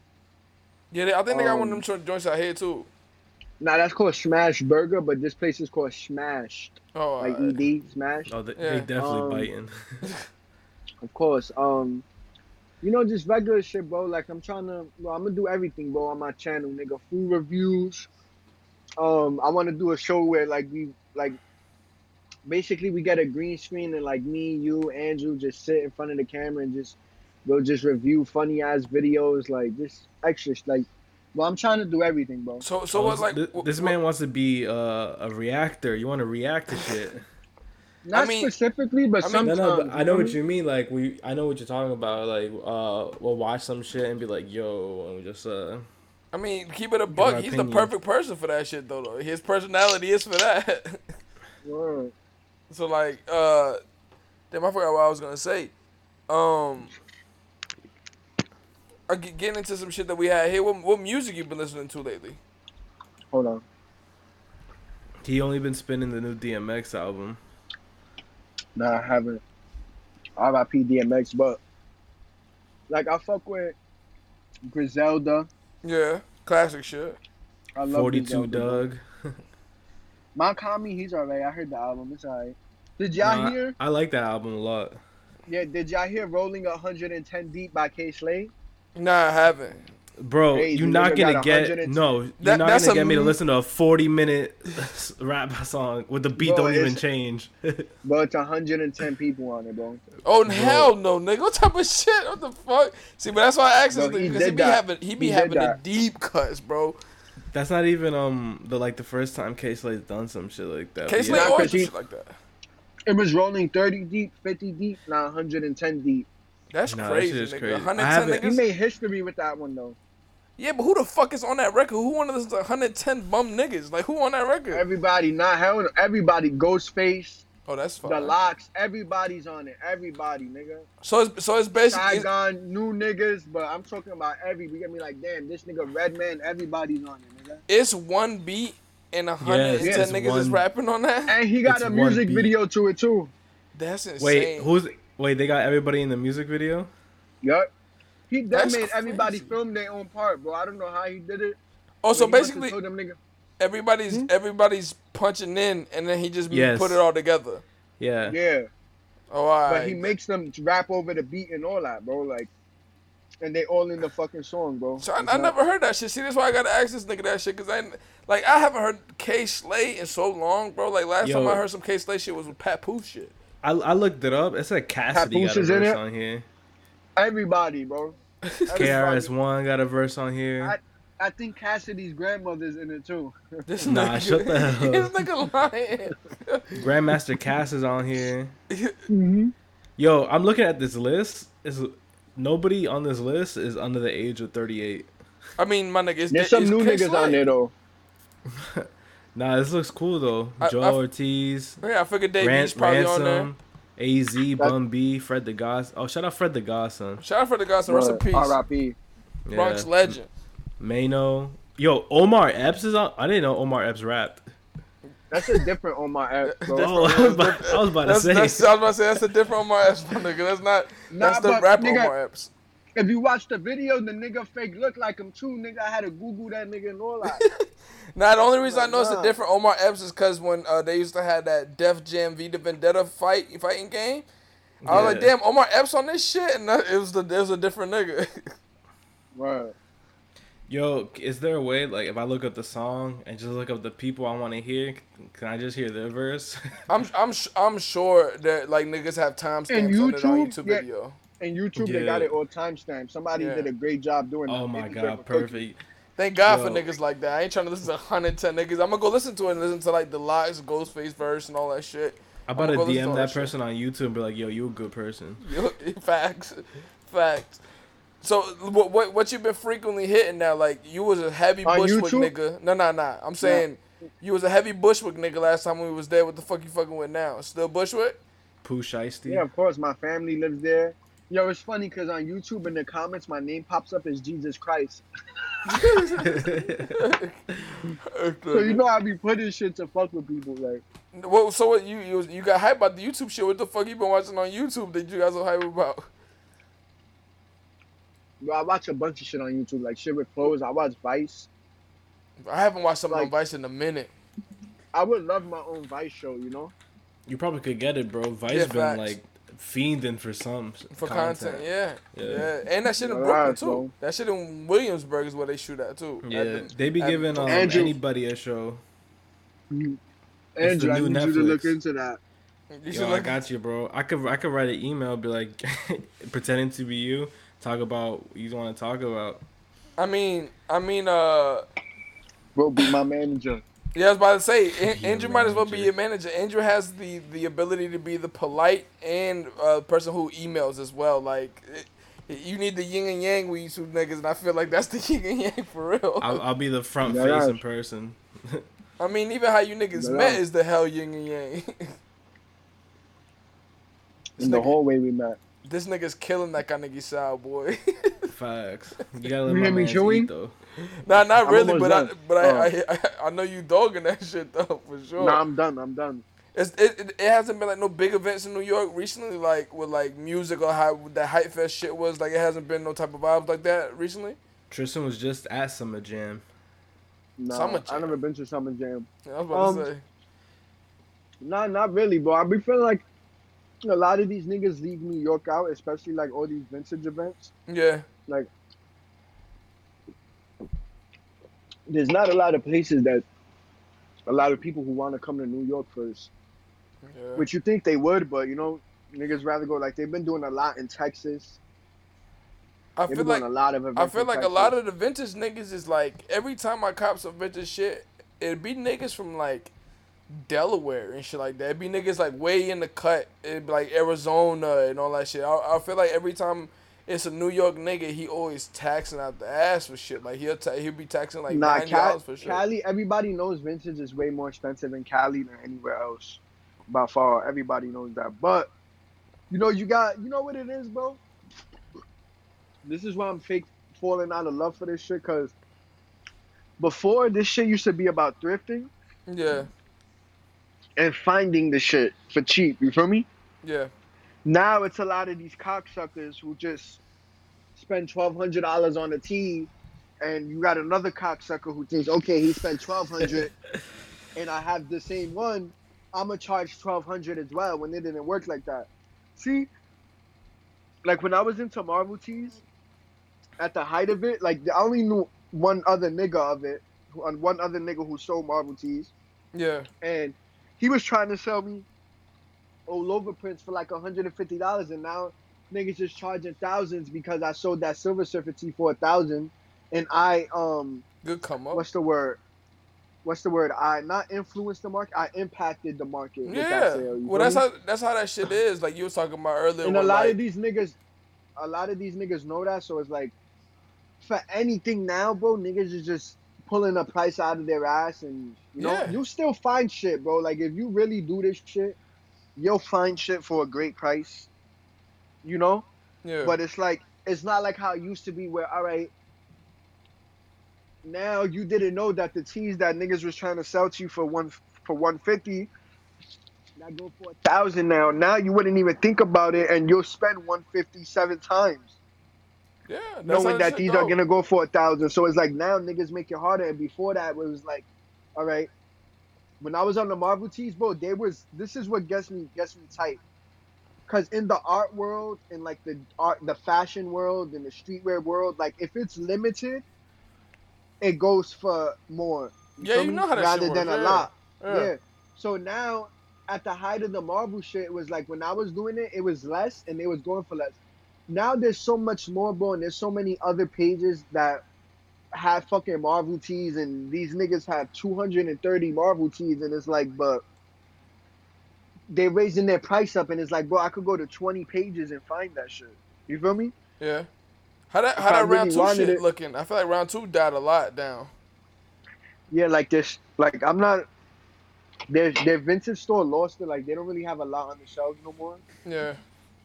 Yeah, they, I think they got one of Um, them joints out here too. Nah, that's called Smash Burger, but this place is called Smashed. Oh, Like alright. ED Smash. Oh, they, Yeah. they definitely Um, biting. [LAUGHS] Of course. Um, you know, just regular shit, bro. Like I'm trying to, well, I'm gonna do everything, bro, on my channel, nigga. Food reviews. Um, I want to do a show where like we like, basically we get a green screen and like me, you, Andrew, just sit in front of the camera and just go just review funny ass videos, like just extra, like. Well, I'm trying to do everything, bro. So so Oh, what's like this, this wh- man wants to be uh, a reactor. You want to react to shit. Not mean- specifically, but I mean- No, sometimes. no, but I know what you mean. Like we, I know what you're talking about. Like, uh, we'll watch some shit and be like, "Yo," and we just uh, I mean, keep it a buck. my He's the perfect person for that shit though. though. His personality is for that. [LAUGHS] Word. So like, uh, damn, I forgot what I was gonna say. Um, I get getting into some shit that we had here. What, what music you been listening to lately? Hold on. he only been spinning the new DMX album. Nah, I haven't. RIP DMX, but like I fuck with Griselda. Yeah, classic shit. I love Forty two Griselda, bro. Doug. Mount Kami, he's alright. I heard the album. It's alright. Did y'all Nah, hear? I like that album a lot. Yeah, did y'all hear "Rolling 110 Deep" by K Slay? Nah, I haven't. Bro, Hey, you're not gonna get no. You're That- not that's gonna a get me to listen to a 40 minute [LAUGHS] rap song with the beat Bro, don't even change. [LAUGHS] But it's 110 people on it, bro. Oh hell no, nigga! What type of shit? What the fuck? See, but that's why I asked this Bro, nigga because he did be that. having he be He having the deep cuts, bro. That's not even um the like the first time K Slay's done some shit like that. K but Slade yeah. Nah, always 'cause do he- shit like that. It was rolling 30 deep, 50 deep, now 110 deep. That's Nah, that crazy, shit is nigga. crazy. I 110 haven't- He made history with that one though. Yeah, but who the fuck is on that record? Who one of those 110 bum niggas? Like who on that record? Everybody, not hell, everybody. Ghostface, oh, that's fine. the LOX, everybody's on it. Everybody, nigga. So it's so it's basically Saigon, new niggas, but I'm talking about every. We get me like, damn, this nigga Redman, everybody's on it, nigga. it's one beat and 110 Yes, it's niggas is rapping on that. And he got a music video to it too. That's insane. Wait, who's wait? They got everybody in the music video. Yup. He that That's made everybody film their own part, bro. I don't know how he did it. Oh, so but he must have basically told them nigga, everybody's Hmm? everybody's punching in and then he just Yes. put it all together. Yeah. yeah. Oh, all But he makes them rap over the beat and all that, bro. Like, and they all in the fucking song, bro. So I, I never heard that shit. See, that's why I gotta ask this nigga that shit, cause I like I haven't heard K Slay in so long, bro. Like last Yo. time I heard some K Slay shit was with Papoose shit. I, I looked it up. It said Cassidy got a Papoose in verse it? on here. Everybody, bro. [LAUGHS] Everybody. KRS One got a verse on here. I- I think Cassidy's grandmother's in it too. [LAUGHS] This Nah, nigga, shut the [LAUGHS] hell This up. nigga lying. Grandmaster Caz is on here. [LAUGHS] Mm-hmm. Yo, I'm looking at this list. Is nobody on this list is under the age of 38. I mean, my nigga, it's, There's some it's new Kid niggas Slay. on there though. Nah, this looks cool though. I- Joe I- Ortiz, Yeah, I figured Dave Ran- East probably on there. AZ, Bun B, Fred the Godson. Oh, shout out Fred the Godson. Shout out Fred the Godson and rest in peace. R.I.P. Yeah. Bronx legend. Mano. Yo, Omar Epps is on. I didn't know Omar Epps rapped. That's a different on my app, bro. Oh, I was about, I was about to That's, say. that's, I was about to say that's a different Omar Epps, my nigga. That's not. Nah, That's the but rapper nigga- Omar Epps. If you watch the video, the nigga fake look like him too. Nigga, I had to Google that nigga and all that. [LAUGHS] Now the only reason I know it's a different Omar Epps is because when uh, they used to have that Def Jam V the Vendetta fight fighting game, I was like, damn, Omar Epps on this shit, and that, it was the it was a different nigga. [LAUGHS] right. Yo, is there a way, like, if I look up the song and just look up the people I want to hear, can I just hear their verse? [LAUGHS] I'm I'm sh- I'm sure that like niggas have timestamps on And it on YouTube, YouTube yeah. video. And YouTube, they got it all timestamped. Somebody Yeah. did a great job doing that. oh my god, careful cooking. perfect. Thank God for niggas like that. I ain't trying to listen to 110 niggas. I'm gonna go listen to it and listen to like the LOX, Ghostface verse and all that shit. I'm about to I'ma go to DM that that person on YouTube and be like, yo, you a good person. Yo, [LAUGHS] Facts, facts. So what what what you been frequently hitting now? Like you was a heavy On Bushwick YouTube? nigga. No, no, no. I'm saying you was a heavy Bushwick nigga last time we was there. What the fuck you fucking with now? Still Bushwick? Pooh Shiesty. Yeah, of course. My family lives there. Yo, it's funny because on YouTube in the comments, my name pops up as Jesus Christ. [LAUGHS] So you know I be putting shit to fuck with people. Like, Well, so what you you you got hype about the YouTube shit? What the fuck you been watching on YouTube that you guys are hype about? Bro, I watch a bunch of shit on YouTube, like shit with clothes. I watch Vice. I haven't watched something on Like- Vice in a minute. I would love my own Vice show, you know? you probably could get it, bro. Vice Yeah, been facts. like fiending for some For content, yeah. yeah, Yeah. and that shit in Alright, Brooklyn too. bro. That shit in Williamsburg is where they shoot at too. Yeah, At the- they be at- giving um, Andrew- anybody a show. Andrew, the I new need you to look into that. You should Yo, I look- got you, bro. I could I could write an email, be like, [LAUGHS] pretending to be you, talk about what you want to talk about. I mean, I mean, uh, Bro, be my manager. [LAUGHS] yeah, I was about to say, An- Andrew might as well be your manager. Andrew has the the ability to be the polite and uh, person who emails as well. Like, it, you need the yin and yang with you two niggas, and I feel like that's the [LAUGHS] yin and yang for real. I'll, I'll be the front Yeah, face yeah. person. I mean, even how you niggas Yeah. met is the hell yin and yang. [LAUGHS] In the hallway we met. This nigga's killing that kind of Giselle boy. [LAUGHS] Facts. You gotta let You my hear me man eat though. nah, not really, almost but I, but Oh. I, I, I, I know you dogging that [LAUGHS] shit though for sure. Nah, I'm done. I'm done. It's, it, it, it hasn't been like no big events in New York recently, like with like music or how that hype fest shit was. Like it hasn't been no type of vibes like that recently. Tristan was just at Summer Jam. Nah, Summer I Jam. never been to Summer Jam. I was about Um, to say. Nah, not really, bro. I be feeling like a lot of these niggas leave New York out, especially like all these vintage events. Yeah, Like, there's not a lot of places that a lot of people who want to come to New York first. yeah. Which you think they would, but you know, niggas rather go like they've been doing a lot in Texas. I They've feel like a lot of. I feel like a lot of the vintage niggas is like every time I cop some vintage shit, it'd be niggas from like Delaware and shit like that. It'd be niggas like way in the cut. It'd be like Arizona and all that shit. I, I feel like every time it's a New York nigga, he always taxing out the ass for shit. Like he'll ta- he'll be taxing like nah, ninety dollars for shit. Cali, everybody knows vintage is way more expensive in Cali than anywhere else. By far, everybody knows that. But you know, you got you know what it is, bro. This is why I'm fake falling out of love for this shit, cause before this shit used to be about thrifting Yeah, and finding the shit for cheap. You feel me? yeah, Now it's a lot of these cocksuckers who just spend twelve hundred dollars on a tee, and you got another cocksucker who thinks, okay, he spent twelve hundred, [LAUGHS] and I have the same one. I'm gonna charge twelve hundred as well when it didn't work like that. See, like when I was into Marvel tees, at the height of it, like I only knew one other nigga of it, who- and one other nigga who sold Marvel tees yeah. and he was trying to sell me over prints for like hundred and fifty dollars, and now niggas just charging thousands because I sold that Silver Surfer T for a thousand, and I um Good come up. what's the word? What's the word? I not influenced the market. I impacted the market. with that sale, Well, that's how that's how that shit is. Like you were talking about earlier. and a lot like, of these niggas, a lot of these niggas know that. So it's like, for anything now, bro, niggas is just pulling a price out of their ass, and you know, Yeah. you still find shit, bro. Like if you really do this shit, you'll find shit for a great price. You know, yeah. but it's like it's not like how it used to be, where all right. Now you didn't know that the teas that niggas was trying to sell to you for one for one fifty, that go for a thousand now. Now you wouldn't even think about it, and you'll spend one fifty seven times, yeah. Knowing that these go. are gonna go for a thousand. So it's like now niggas make it harder, and before that it was like, all right. When I was on the Marvel tees, bro, they was this is what gets me gets me tight. Cause in the art world, in like the art, the fashion world, and the streetwear world, like if it's limited, it goes for more. Yeah, you me? know how that rather than works, a yeah. lot. Yeah. Yeah. So now, at the height of the Marvel shit, it was like when I was doing it, it was less, and they was going for less. Now there's so much more, bro, and there's so many other pages that have fucking Marvel tees, and these niggas have 230 Marvel tees, and it's like, but they're raising their price up, and it's like, bro, I could go to 20 pages and find that shit. You feel me? Yeah. How that how that round really two shit it- looking? I feel like round two died a lot down. Yeah, like this, like I'm not. Their their vintage store lost it. Like they don't really have a lot on the shelves no more. Yeah.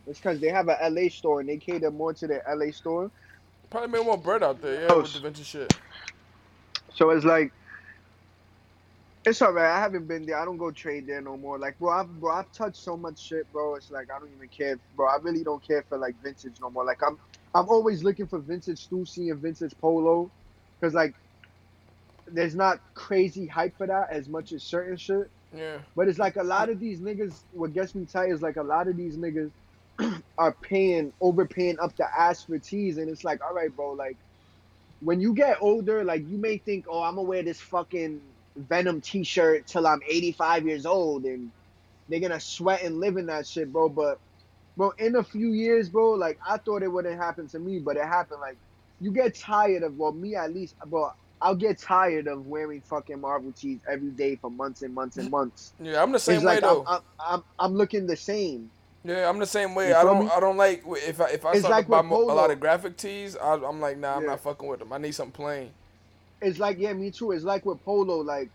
It's because they have a LA store and they cater more to the LA store. Probably made more bread out there, yeah, with the vintage shit. So it's like, it's alright. I haven't been there. I don't go trade there no more. Like, bro, I've bro, I've touched so much shit, bro. It's like I don't even care, bro. I really don't care for like vintage no more. Like I'm, I'm always looking for vintage Stussy and vintage Polo, because like, there's not crazy hype for that as much as certain shit. Yeah. But it's like a lot of these niggas. What gets me tight is like a lot of these niggas [CLEARS THROAT] are paying, overpaying up the ass for tees, and it's like, all right, bro. Like, when you get older, like you may think, oh, I'm gonna wear this fucking Venom T-shirt till I'm 85 years old, and they're gonna sweat and live in that shit, bro. But, bro, in a few years, bro, like I thought it wouldn't happen to me, but it happened. Like, you get tired of, well, me at least, bro. I'll get tired of wearing fucking Marvel tees every day for months and months and mm. months Yeah, I'm the same it's way like though. I'm, I'm, I'm, I'm looking the same. Yeah, I'm the same way. I don't me? I don't like if I if I It's start like buy mo- a lot of graphic tees, I, I'm like, nah, I'm Yeah. not fucking with them. I need something plain. It's like yeah, me too. It's like with polo. Like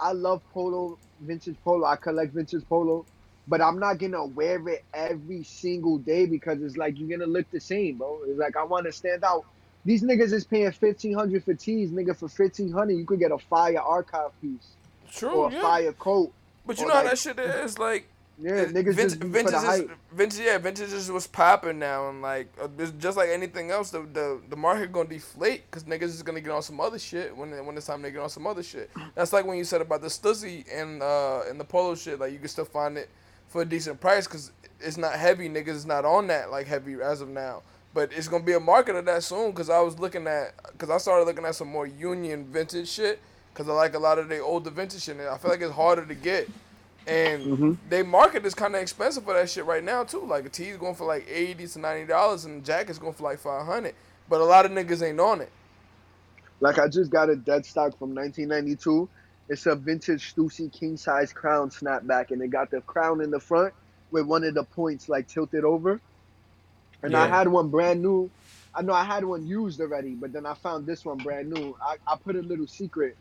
I love polo, vintage polo. I collect vintage polo, but I'm not gonna wear it every single day because it's like you're gonna look the same, bro. It's like I want to stand out. These niggas is paying fifteen hundred for tees, nigga. For fifteen hundred, you could get a fire archive piece True, or a yeah. fire coat. But you know how that shit is like. Yeah, niggas vintage, just vintage is vintage, yeah, vintage is what's popping now, and like uh, just like anything else, the the, the market gonna deflate because niggas is gonna get on some other shit when when it's time to get on some other shit. That's like when you said about the Stussy and uh and the polo shit, like you can still find it for a decent price because it's not heavy. Niggas is not on that like heavy as of now. But it's gonna be a market of that soon because I was looking at because I started looking at some more Union vintage shit because I like a lot of the older vintage shit. And I feel like it's harder to get. And Mhm. they market is kind of expensive for that shit right now too. Like a tee is going for like eighty to ninety dollars, and a jacket's going for like five hundred. But a lot of niggas ain't on it. Like I just got a dead stock from 1992. It's a vintage Stussy king size crown snapback, and it got the crown in the front with one of the points like tilted over. And I had one brand new. I know I had one used already, but then I found this one brand new. I, I put a little secret.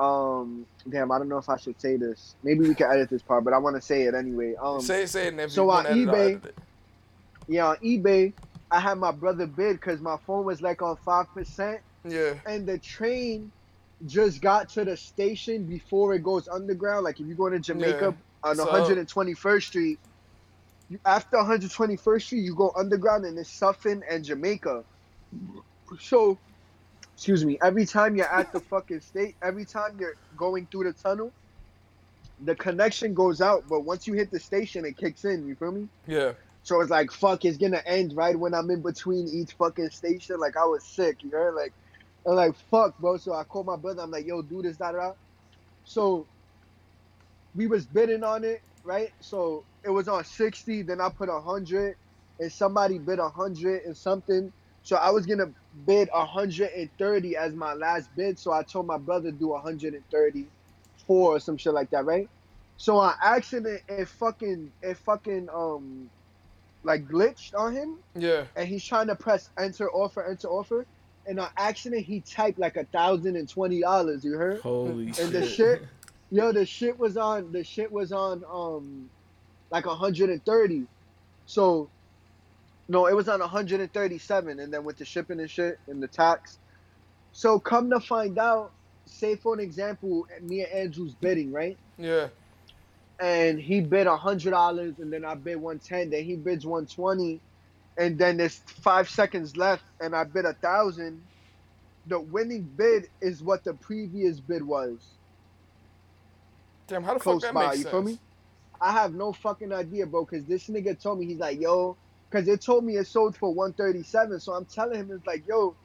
Um, damn, I don't know if I should say this. Maybe we can edit this part, but I want to say it anyway. Um, say say it, so on wanna edit it, I'll eBay- it. yeah, on eBay, I had my brother bid because my phone was like on five percent. Yeah, and the train just got to the station before it goes underground. Like if you go to Jamaica on So- 121st Street, you, after 121st Street, you go underground and it's Sutphin and Jamaica. So, excuse me. Every time you're at the fucking state, every time you're going through the tunnel, the connection goes out. But once you hit the station, it kicks in. You feel me? yeah, So it's like, fuck, it's gonna end right when I'm in between each fucking station. Like I was sick, you heard? Like, I'm like, fuck, bro. So I called my brother. I'm like, yo, do this, da da. da. So we was bidding on it, right? So it was on 60, then I put 100, and somebody bid 100 and something. So I was gonna bid 130 as my last bid. So I told my brother do 134 or some shit like that, right? So on accident, it fucking, it fucking, um, like glitched on him, Yeah. and he's trying to press enter offer, enter offer, and on accident he typed like a thousand and twenty dollars. You heard? Holy And shit. the shit, yo, the shit was on, the shit was on, um, like 130. So, no, it was on 137, and then with the shipping and shit and the tax. So come to find out, say for an example, me and Andrew's bidding, right? Yeah. and he bid a hundred dollars, and then I bid one ten. Then he bids one twenty, and then there's five seconds left, and I bid a thousand. The winning bid is what the previous bid was. Damn, how the Close fuck that by, makes you sense? feel me? I have no fucking idea, bro. Cause this nigga told me he's like, yo, cause it told me it sold for one thirty seven. So I'm telling him it's like, yo,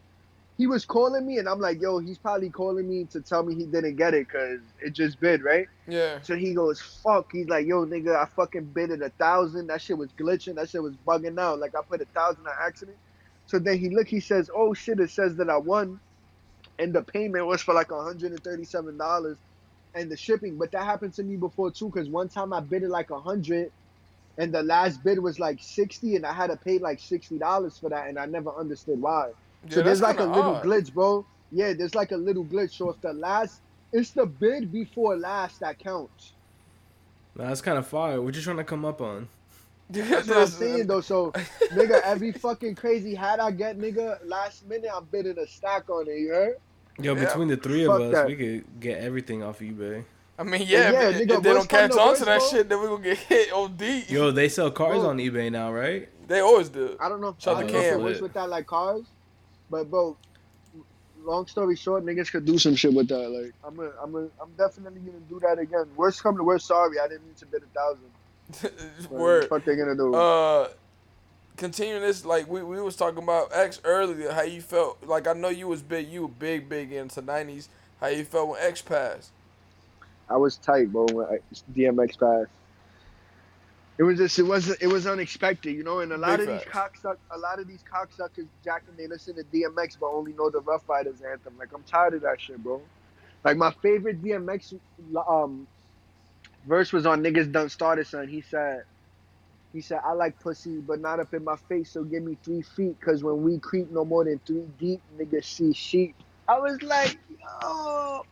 he was calling me, and I'm like, yo, he's probably calling me to tell me he didn't get it, cause it just bid, right? Yeah. So he goes, fuck. He's like, yo, nigga, I fucking bid it a thousand. That shit was glitching. That shit was bugging out. Like I put a thousand on accident. So then he look, he says, oh shit, it says that I won. And the payment was for like $137 and the shipping. But that happened to me before too, because one time I bid it like a hundred and the last bid was like 60 and I had to pay like $60 for that and I never understood why. Yeah, So there's like a kinda little odd. glitch, bro. Yeah, there's like a little glitch. So if the last, it's the bid before last that counts. Nah, that's kind of fire. What you trying to come up on? [LAUGHS] That's what I'm saying though. So, [LAUGHS] nigga, every fucking crazy hat I get, nigga, last minute I'm bidding a stack on it. You heard? Yo, Yeah. between the three of Fuck us, that. we could get everything off eBay. I mean, yeah, Yeah, if, nigga, if they don't catch come on to that shit, then we gonna get [LAUGHS] hit OD. Yo, they sell cars Bro. on eBay now, right? they always do. I don't know. Shout I out don't to know if Cam. it with that like cars, but bro, long story short, niggas could do some shit with that. Like, I'm a, I'm a, I'm definitely gonna do that again. Worst come to worst, sorry, I didn't mean to bid a thousand. But [LAUGHS] Word. What they gonna do? Uh, continuing this, like we, we was talking about X earlier, how you felt. Like I know you was big, you were big, big into '90s. How you felt when X passed? I was tight, bro. When I, DMX passed. It was just, it wasn't, it was unexpected, you know. And a lot Big of these facts. cocksuck, a lot of these cocksuckers, jacking, they listen to DMX but only know the Ruff Ryders anthem. Like I'm tired of that shit, bro. Like my favorite DMX um verse was on niggas done started, son. He said, he said, I like pussy, but not up in my face. So give me three feet, cause when we creep no more than three deep, niggas see sheep. I was like, yo,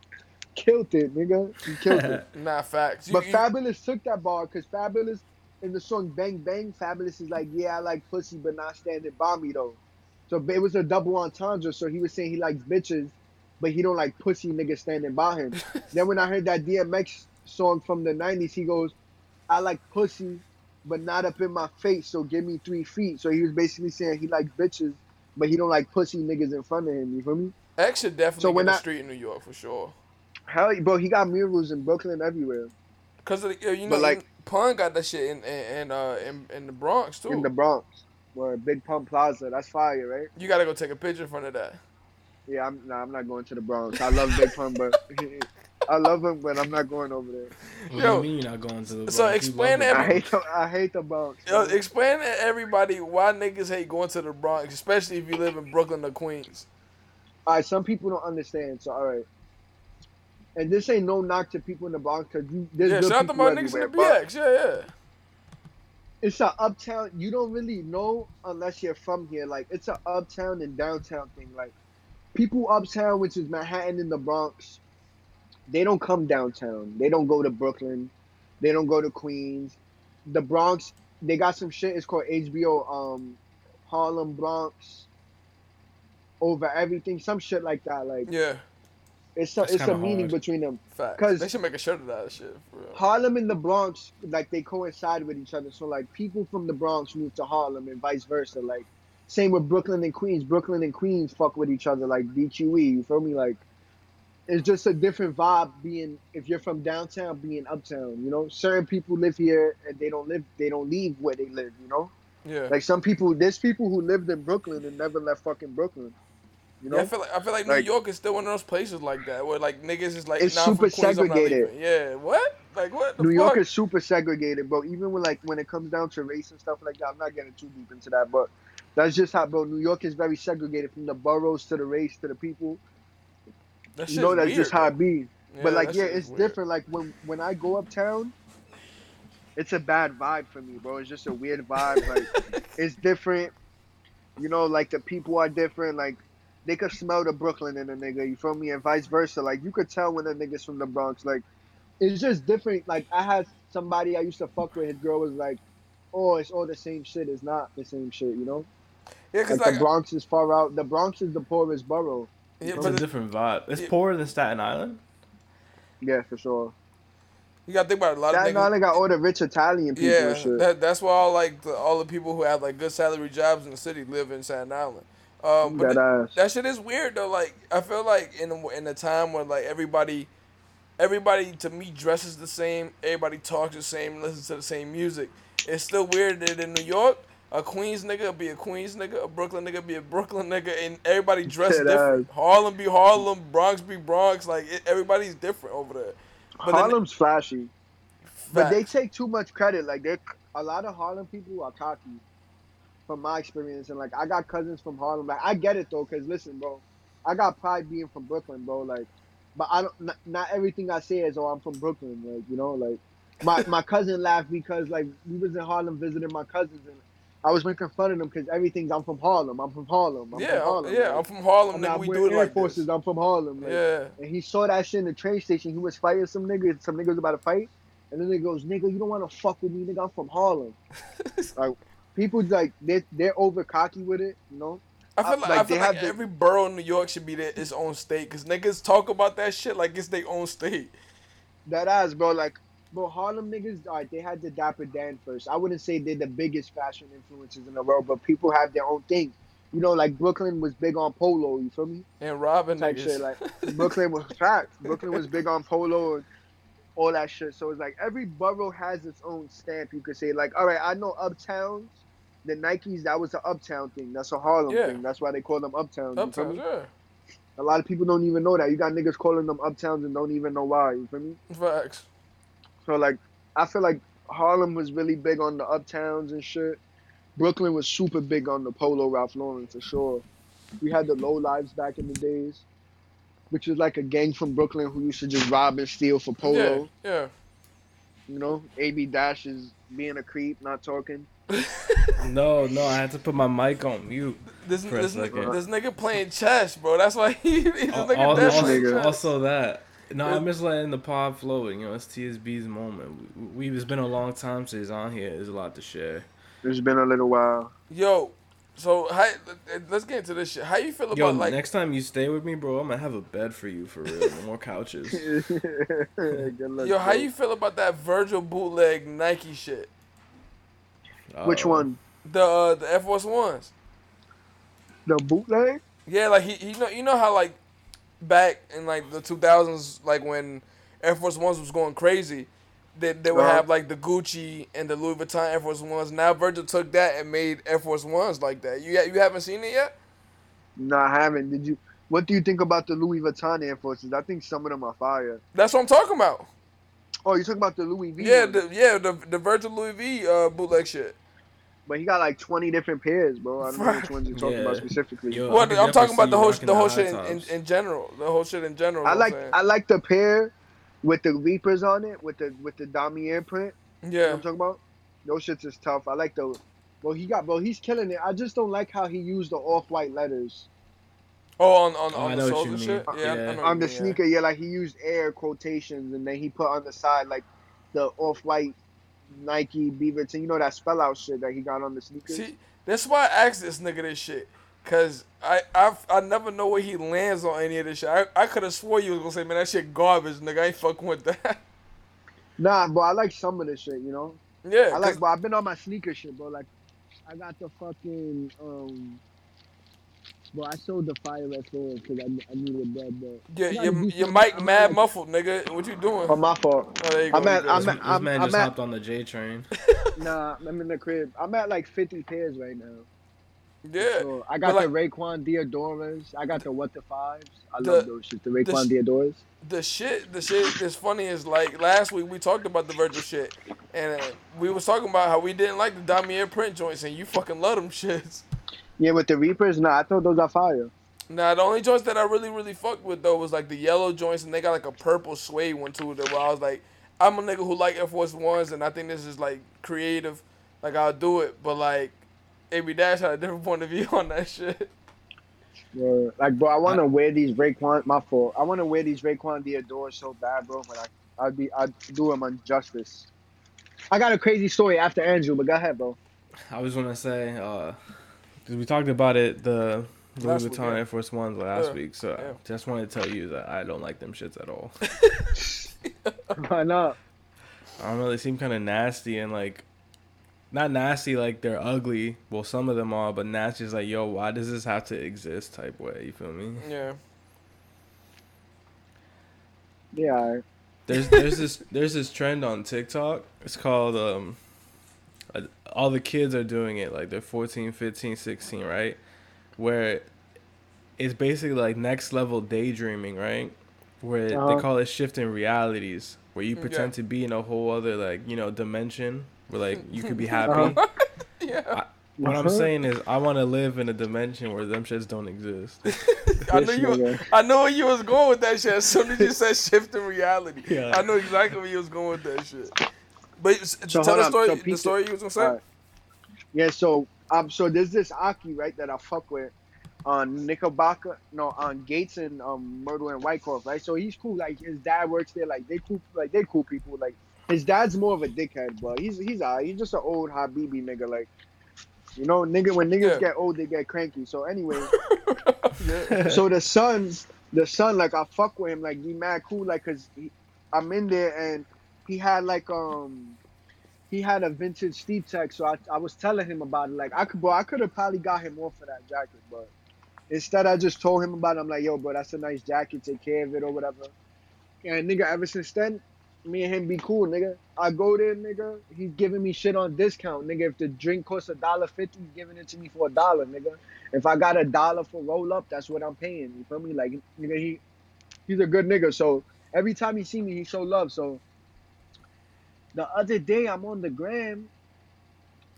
killed it, nigga. He killed it. [LAUGHS] Nah, facts. But you- Fabolous took that bar because Fabolous in the song Bang Bang, Fabolous is like, yeah, I like pussy, but not standing by me though. So it was a double entendre. So he was saying he likes bitches, but he don't like pussy niggas standing by him. [LAUGHS] then when I heard that DMX song from the '90s, he goes, I like pussy, but not up in my face. So give me three feet. So he was basically saying he likes bitches, but he don't like pussy niggas in front of him. You feel me? X should definitely So when a I- street in New York for sure. Hell, bro, he got murals in Brooklyn everywhere. Cause of the, you know, But, like- Pun got that shit in in in, uh, in, in the Bronx too. in the Bronx, or Big Pun Plaza. That's fire, right? you gotta go take a picture in front of that. Yeah, I'm nah, I'm not going to the Bronx. I love Big Pun, but [LAUGHS] I love him, but I'm not going over there. What Yo, do you mean you're not going to the so Bronx? You explain love it. that- I hate the I hate the Bronx. Yo, explain to everybody why niggas hate going to the Bronx, especially if you live in Brooklyn or Queens. all right, some people don't understand. So all right, and this ain't no knock to people in the Bronx because there's yeah, good shout out to my niggas in the BX. Yeah, yeah. It's a uptown. You don't really know unless you're from here. Like it's a uptown and downtown thing. Like people uptown, which is Manhattan and the Bronx, they don't come downtown. They don't go to Brooklyn. They don't go to Queens. The Bronx, they got some shit. It's called HBO um Harlem Bronx. Over everything, some shit like that. Like Yeah, it's a, That's it's a kinda meaning hard. between them. facts. 'Cause- They should make a shirt of that shit. For real. Harlem and the Bronx, like they coincide with each other. So like people from the Bronx move to Harlem and vice versa. Like same with Brooklyn and Queens. Brooklyn and Queens fuck with each other like BQE. You feel me? Like it's just a different vibe being if you're from downtown being uptown. You know, certain people live here and they don't live. They don't leave where they live. You know, Yeah, like some people. There's people who lived in Brooklyn and never left fucking Brooklyn. You know, Yeah, I feel like I feel like New York is still one of those places like that where like niggas is like It's nah, super Queens, segregated. Yeah, what? Like what? New York is super segregated, bro. Even when like when it comes down to race and stuff like that, I'm not getting too deep into that, but that's just how, bro. New York is very segregated from the boroughs to the race to the people. That You know, that's weird, just how it be. but like, yeah, it's weird. different. Like when when I go uptown, it's a bad vibe for me, bro. It's just a weird vibe. Like [LAUGHS] it's different. You know, like the people are different. Like they could smell the Brooklyn in a nigga. You feel me? And vice versa. Like you could tell when a nigga's from the Bronx. Like it's just different. Like I had somebody I used to fuck with. His girl was like, "Oh, it's all the same shit." It's not the same shit. You know? Yeah, cause Like, like, the Bronx is far out. The Bronx is the poorest borough. yeah, It's but a it- different vibe. It's Yeah. poorer than Staten Island. Yeah, for sure. you gotta think about it, a lot of Staten niggas. Island got all the rich Italian people Yeah, and shit. that, that's why all like the, all the people who have like good salary jobs in the city live in Staten Island. Um, but that th- that shit is weird though. Like I feel like in a, in a time where like everybody, everybody to me dresses the same, everybody talks the same, listens to the same music. It's still weird that in New York, a Queens nigga be a Queens nigga, a Brooklyn nigga be a Brooklyn nigga, and everybody dress Shit different. ass. Harlem be Harlem, Bronx be Bronx. Like it, everybody's different over there. But then- Harlem's flashy, but they take too much credit. Like they're a lot of Harlem people are cocky, from my experience. And like I got cousins from Harlem. Like I get it though, cause listen, bro, I got pride being from Brooklyn, bro. Like, but I don't. Not, not everything I say is, oh, I'm from Brooklyn. Like you know, like my my cousin laughed because like we was in Harlem visiting my cousins and. I was making fun of them because everything's I'm from Harlem. I'm from Harlem. I'm yeah, from Harlem. yeah, like, I'm from Harlem, I'm nigga. We do it Air like Forces. this. I'm from Harlem. Like, Yeah. and he saw that shit in the train station. He was fighting some niggas. Some niggas about to fight, and then he goes, "Nigga, you don't want to fuck with me, nigga. I'm from Harlem." [LAUGHS] like people like they they're over cocky with it, you know. I feel like, like, I they feel like have the- every borough in New York should be their, its own state because niggas talk about that shit like it's their own state. That ass, bro. Like, bro, Harlem niggas. All right, they had the Dapper Dan first. I wouldn't say they're the biggest fashion influences in the world, but people have their own thing. You know, like Brooklyn was big on polo. You feel me? And Robin type niggas. shit. Like [LAUGHS] Brooklyn was facts. Brooklyn was big on polo and all that shit. So it's like every borough has its own stamp. You could say like, all right, I know uptowns. The Nikes that was an uptown thing. That's a Harlem Yeah. thing. That's why they call them uptowns. You Uptowns, yeah. A lot of people don't even know that. You got niggas calling them uptowns and don't even know why. You feel me? Facts. So like, I feel like Harlem was really big on the uptowns and shit. Brooklyn was super big on the polo Ralph Lauren for sure. We had the low lives back in the days, which was like a gang from Brooklyn who used to just rob and steal for polo. Yeah, yeah. You know, AB Dash is being a creep, not talking. No, no, I had to put my mic on mute. This, For a this, second. this nigga playing chess, bro. That's why [LAUGHS] he, this Al- nigga al- dead also, nigga. chess. also that. No, I'm just letting the pod flow. You know, it's TSB's moment. We, we, it's been a long time since he's on here. There's a lot to share. It's been a little while. Yo, so how, let's get into this shit. How you feel Yo, about like? next time you stay with me, bro, I'm gonna have a bed for you for real. No more couches. [LAUGHS] Good luck, Yo, how bro. you feel about that Virgil bootleg Nike shit? Which Uh, one? The uh, the Air Force Ones. The bootleg? Yeah, like he, he know you know how like back in like the two thousands, like when Air Force Ones was going crazy, they they would Uh-huh. have like the Gucci and the Louis Vuitton Air Force Ones. Now Virgil took that and made Air Force Ones like that. You you haven't seen it yet? No, I haven't. Did you? What do you think about the Louis Vuitton Air Forces? I think some of them are fire. That's what I'm talking about. Oh, you talking about the Louis V? Yeah, the yeah the the Virgil Louis V uh, bootleg shit. But he got like 20 different pairs, bro. I don't know which ones you're talking about [LAUGHS] specifically. Yo, Well, I can I'm talking about the whole the whole rocking shit in, in, in general. The whole shit in general. I like I'm saying. I like the pair with the Reapers on it, with the with the Damier print. You know yeah. what I'm talking about? Those shits is tough. I like the. Well, he got, bro. He's killing it. I just don't like how he used the off-white letters Oh, on on, Oh, on I the know soles and shit. Uh, yeah, I- I Yeah. know on the mean, yeah. sneaker. Yeah, like he used air quotations, and then he put on the side like the off-white Nike Beaverton. You know that spell out shit that he got on the sneakers. See, that's why I asked this nigga this shit. Cause I I I never know where he lands on any of this shit. I, I could have swore you was gonna say, man, that shit garbage, nigga. I ain't fucking with that. [LAUGHS] Nah, but I like some of this shit. You know. yeah, I like, but I've been on my sneaker shit, bro. Like, I got the fucking um. Bro, I sold the fire red Forward because I, I needed bread, but yeah, your your mic mad like- muffled, nigga. What you doing? oh my fault. Oh, there you go. I'm at- I'm good. This, at- this man just at- hopped on the J train. [LAUGHS] Nah, I'm in the crib. I'm at like 50 pairs right now. Yeah. So I got But, the Raekwon Deodoras. I got the What the Fives. I The- love those shit. The Raekwon sh- Deodoras. the shit the shit that's funny is like last week we talked about the Virgil shit and uh, we was talking about how we didn't like the Damier print joints and you fucking love them shits. Yeah, with the Reapers. Nah, I thought those are fire. Now the only joints that I really really fucked with though was like the yellow joints and they got like a purple suede one too. That where I was like, I'm a nigga who like Air Force Ones and I think this is like creative, like I'll do it. But like, AB Dash had a different point of view [LAUGHS] on that shit. Yeah. Like, bro, I want to wear these Raekwon. My fault. I want to wear these Raekwon Deodoras so bad, bro. But I, I'd be, I'd do him injustice. I got a crazy story after Andrew, but go ahead, bro. I was gonna say, uh, because we talked about it the Louis Last week, Vuitton yeah. Air Force Ones last Yeah, week, so yeah. I just wanted to tell you that I don't like them shits at all. [LAUGHS] Why not? I don't know, they seem kind of nasty and like, not nasty like they're ugly. Well, some of them are, but nasty is like, yo, why does this have to exist? Type way. You feel me? Yeah. Yeah. There's there's this there's this trend on TikTok. It's called um all the kids are doing it like they're 14, 15, 16, right? Where it's basically like next level daydreaming, right? Where Uh-huh. they call it shifting realities, where you Yeah. pretend to be in a whole other like, you know, dimension where like you could be happy. Uh-huh. [LAUGHS] Yeah. What I'm Uh-huh. saying is I want to live in a dimension where them shits don't exist. [LAUGHS] I knew This you. nigga. I knew where you was going with that shit. As soon as you said shift in reality, [LAUGHS] Yeah. I know exactly where you was going with that shit. But So tell the story. so the story you was gonna say. Alright. Yeah, so um, so there's this Aki right that I fuck with on Knickerbocker, no, on Gates and um Myrtle and Wyckoff, right? So he's cool. Like his dad works there. Like they cool. Like they cool people. Like his dad's more of a dickhead, but he's he's alright. He's just an old Habibi nigga. Like you know, nigga. When niggas Yeah. get old, they get cranky. So anyway, [LAUGHS] yeah. so the sons, the son, like I fuck with him, like he mad cool, like cause he, I'm in there and he had like um he had a vintage Steve Tech, so I, I was telling him about it. Like I could, bro, I could have probably got him more for that jacket, but instead I just told him about it. I'm like, yo, bro, that's a nice jacket. Take care of it or whatever. And nigga, ever since then, me and him be cool, nigga. I go there, nigga. He's giving me shit on discount, nigga. If the drink costs a dollar fifty, he's giving it to me for a dollar, nigga. If I got a dollar for roll up, that's what I'm paying. You feel me? Like nigga, he he's a good nigga. So every time he see me, he show love. So the other day I'm on the gram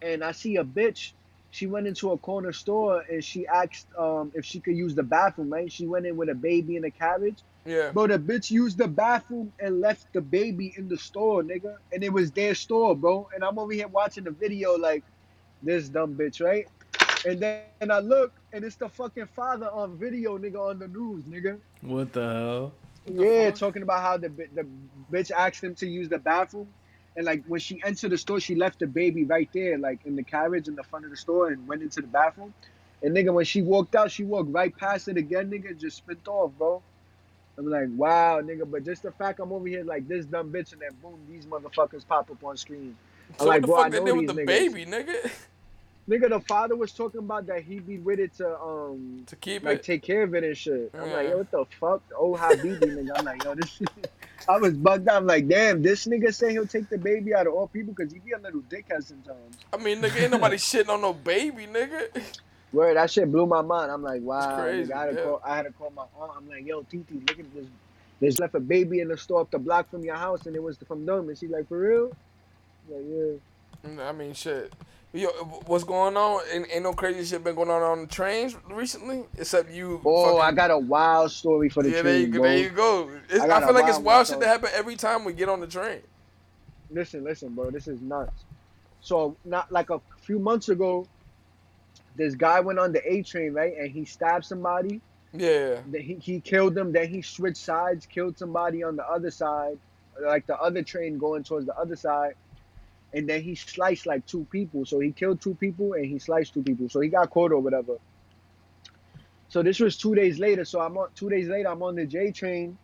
and I see a bitch. She went into a corner store and she asked um, if she could use the bathroom, right? She went in with a baby in a carriage. yeah. Bro, the bitch used the bathroom and left the baby in the store, nigga. And it was their store, bro. And I'm over here watching the video like this dumb bitch, right? And then and I look and it's the fucking father on video, nigga, on the news, nigga. What the hell? Yeah, fuck? talking about how the the bitch asked him to use the bathroom, and like when she entered the store, she left the baby right there, like in the carriage in the front of the store, and went into the bathroom. And nigga, when she walked out, she walked right past it again, nigga, just spent off, bro. I'm like, wow, nigga, but just the fact I'm over here like this dumb bitch, and then boom, these motherfuckers pop up on screen. I'm So like, what the bro, I fuck they know did with the niggas. baby, nigga? Nigga, the father was talking about that he be with it to um to keep like it. take care of it and shit. I'm like, yo, what the fuck? The old Habibi nigga. I'm like, yo, this [LAUGHS] shit. I was bugged out. I'm like, damn, this nigga say he'll take the baby out of all people because he be a little dickhead sometimes. I mean, nigga, ain't nobody shitting on no baby, nigga. [LAUGHS] Word, that shit blew my mind. I'm like, wow. crazy, nigga, I, had to yeah. call, I had to call my aunt. I'm like, yo, Titi, look at this. There's left a baby in the store up the block from your house, and it was from them. And she's like, for real? I'm like, yeah. I mean, shit. Yo, what's going on? Ain't, ain't no crazy shit been going on on the trains recently, except you. Oh, I got a wild story for the Yeah, there you train, go. There you go. It's, I I, feel like it's wild wild shit that happen every time we get on the train. listen, listen, bro. This is nuts. So, not like a few months ago, this guy went on the A train, right? And he stabbed somebody. Yeah. Then he, he killed them. Then he switched sides, killed somebody on the other side, like the other train going towards the other side. And then he sliced like two people. So he killed two people and he sliced two people. So he got caught or whatever. So this was two days later. So I'm on two days later. I'm on the J train,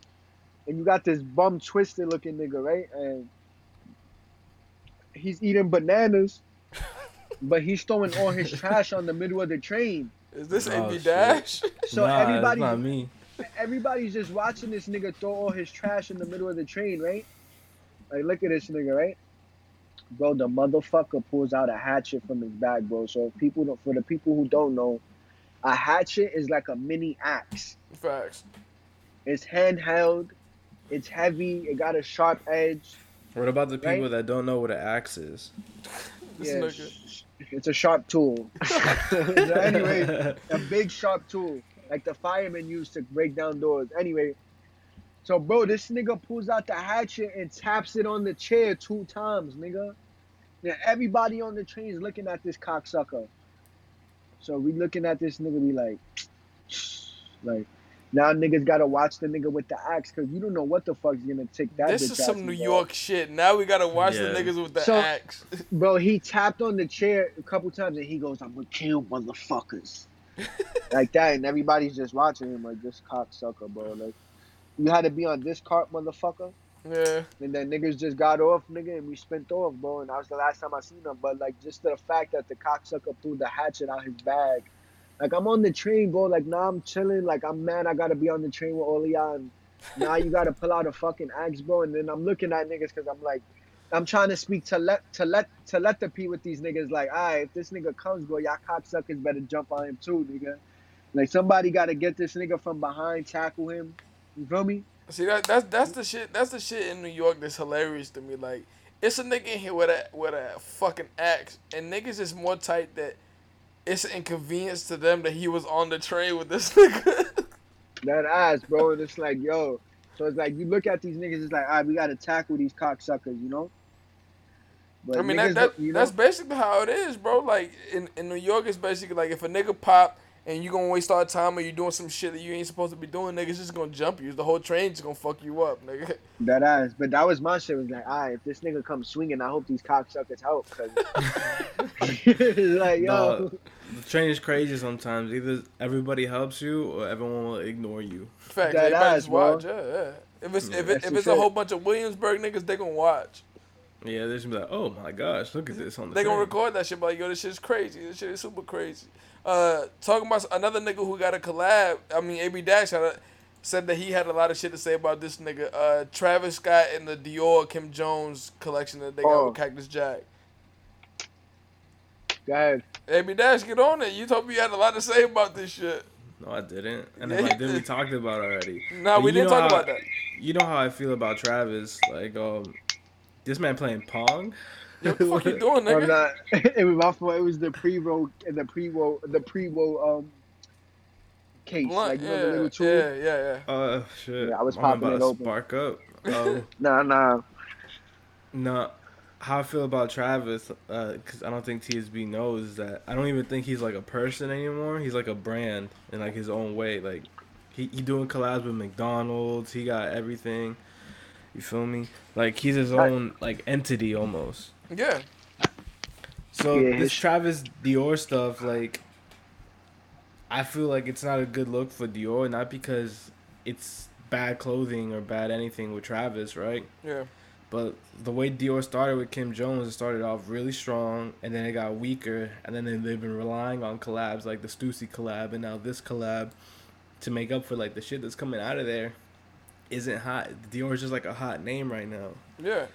and you got this bum twisted looking nigga, right? And he's eating bananas, [LAUGHS] but he's throwing all his trash on the middle of the train. Is this Oh, AB. Dash? [LAUGHS] So nah, everybody, not me. everybody's just watching this nigga throw all his trash in the middle of the train, right? Like, look at this nigga, right? Bro, the motherfucker pulls out a hatchet from his bag, bro. So if people don't, for the people who don't know, a hatchet is like a mini axe. Facts. It's handheld. It's heavy. It got a sharp edge. What about the people Right? that don't know what an axe is? [LAUGHS] Yeah, nigga. sh- it's a sharp tool. [LAUGHS] [LAUGHS] Anyway, a big sharp tool, like the firemen use to break down doors. Anyway, so bro, this nigga pulls out the hatchet and taps it on the chair two times, nigga. Now everybody on the train is looking at this cocksucker. So we looking at this nigga, we like, [SNIFFS] like, now niggas gotta watch the nigga with the axe because you don't know what the fuck's gonna take that. This bitch is some New involved. York shit. Now we gotta watch Yeah. the niggas with the So- axe. [LAUGHS] Bro, he tapped on the chair a couple times and he goes, I'm gonna kill motherfuckers. [LAUGHS] like that, and everybody's just watching him like this cocksucker, bro. Like you had to be on this cart, motherfucker. Yeah. And then niggas just got off, nigga, and we spent off, bro. And that was the last time I seen him. But like just the fact that the cocksucker pulled the hatchet out his bag. Like I'm on the train, bro. Like now I'm chilling. Like I'm mad I gotta be on the train with all y'all. And now you gotta pull out a fucking axe, bro. And then I'm looking at niggas because I'm like, I'm trying to speak to let to let to let the p with these niggas. Like, alright, if this nigga comes, bro, y'all cocksuckers better jump on him too, nigga. Like somebody gotta get this nigga from behind, tackle him. You feel me? See that that's that's the shit that's the shit in New York that's hilarious to me. Like it's a nigga in here with a with a fucking axe and niggas is more tight that it's an inconvenience to them that he was on the train with this [LAUGHS] nigga. That ass, bro. And it's like, yo. So it's like you look at these niggas, it's like, all right, we gotta tackle these cocksuckers, you know? But I mean that, that you know? that's basically how it is, bro. Like in, in New York it's basically like if a nigga pop and you gonna waste all the time or you doing some shit that you ain't supposed to be doing, niggas just gonna jump you. The whole train just gonna fuck you up, nigga. [LAUGHS] that ass. But that was my shit. Was like, all right, if this nigga comes swinging, I hope these cocksuckers help. Cause [LAUGHS] [LAUGHS] like, yo, No, the train is crazy sometimes. Either everybody helps you or everyone will ignore you. Facts. That Everybody ass, just bro. watch. Yeah, yeah. If it's if, it, if the it's a whole bunch of Williamsburg niggas, they gonna watch. Yeah, they're just gonna be like, oh my gosh, look at this on the They gonna record that shit. But like, yo, this shit's crazy. This shit is super crazy. Uh, talking about another nigga who got a collab. I mean, AB Dash had a, said that he had a lot of shit to say about this nigga. Uh, Travis Scott and the Dior Kim Jones collection that they got Oh. with Cactus Jack. go ahead. AB Dash, get on it. You told me you had a lot to say about this shit. No, I didn't. And then, like, then we talked about it already. [LAUGHS] Nah, we didn't talk how- about that. You know how I feel about Travis. Like, um, this man playing Pong. Yo, what the fuck you doing, I'm nigga? not. [LAUGHS] It was my fault. It was the pre-roll, the pre-roll, the pre-roll um case. Blunt, like you know yeah, the little tool. yeah, yeah, yeah. Uh, shit. Yeah, I was My man popping about it to open. Spark up. Um, [LAUGHS] Nah, nah. no, how I feel about Travis, because I don't think TSB knows that. I don't even think he's like a person anymore. He's like a brand in like his own way. Like, he, he doing collabs with McDonald's. He got everything. You feel me? Like he's his own like entity almost. Yeah. So Yeah, this Travis Dior stuff, like, I feel like it's not a good look for Dior, not because it's bad clothing or bad anything with Travis, right? Yeah. But the way Dior started with Kim Jones, it started off really strong, and then it got weaker, and then they've been relying on collabs like the Stussy collab, and now this collab to make up for like the shit that's coming out of there isn't hot. Dior is just like a hot name right now. Yeah.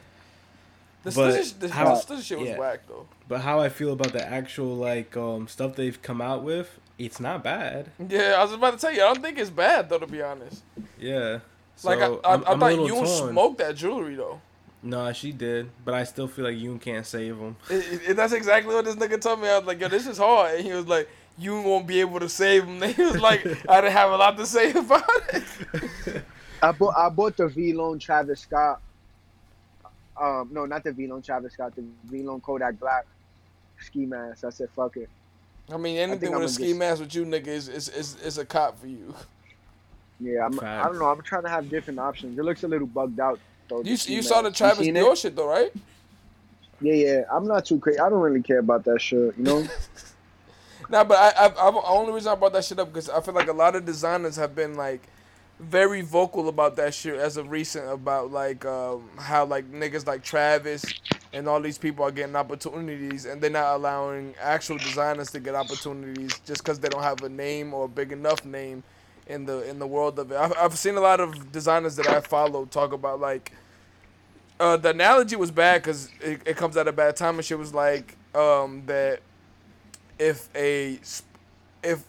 The But how- the shit was yeah. whack though. But how I feel about the actual like um stuff they've come out with, it's not bad. Yeah, I was about to tell you, I don't think it's bad though, to be honest. Yeah. like I, So, I, I'm- I I'm a thought you smoked that jewelry though. Nah, she did, but I still feel like Yoon can't save him. It, it- that's exactly what this nigga told me. I was like, yo, this is hard, and he was like, you won't be able to save him. [LAUGHS] He was like, I didn't have a lot to say about it. [LAUGHS] I bought I bought the VLONE Travis Scott. Um, no, not the VLONE Travis Scott. The VLONE Kodak Black ski mask. I said, fuck it. I mean, anything think with I'ma a ski just- mask with you, nigga, is is, is is a cop for you. Yeah, I'm, I don't know. I'm trying to have different options. It looks a little bugged out though. the You ski you saw the. Travis seen? Dior shit though, right? Yeah, yeah. I'm not too crazy. I don't really care about that shit. You know. [LAUGHS] Nah, but I, I, I the only reason I brought that shit up because I feel like a lot of designers have been like very vocal about that shit as of recent about like um, how like niggas like Travis and all these people are getting opportunities and they're not allowing actual designers to get opportunities just because they don't have a name or a big enough name in the in the world of it. I've, I've seen a lot of designers that I follow talk about like uh, the analogy was bad because it, it comes at a bad time and shit was like um, that if a if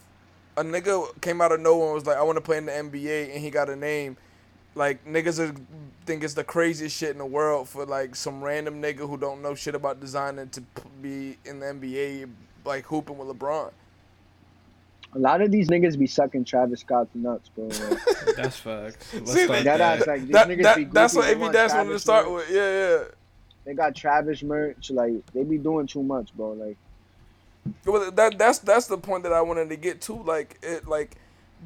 a nigga came out of nowhere and was like I want to play in the NBA and he got a name like niggas are, think it's the craziest shit in the world for like some random nigga who don't know shit about designing to p- be in the NBA like hooping with LeBron. A lot of these niggas be sucking Travis Scott's nuts, bro. Like, [LAUGHS] That's facts. Let's See, that that. ass, like these That, niggas that, be that's what they AB want Dash wanted to start merch. with. Yeah, yeah. They got Travis merch, like they be doing too much, bro. Like Well, that that's that's the point that I wanted to get to. Like it, like,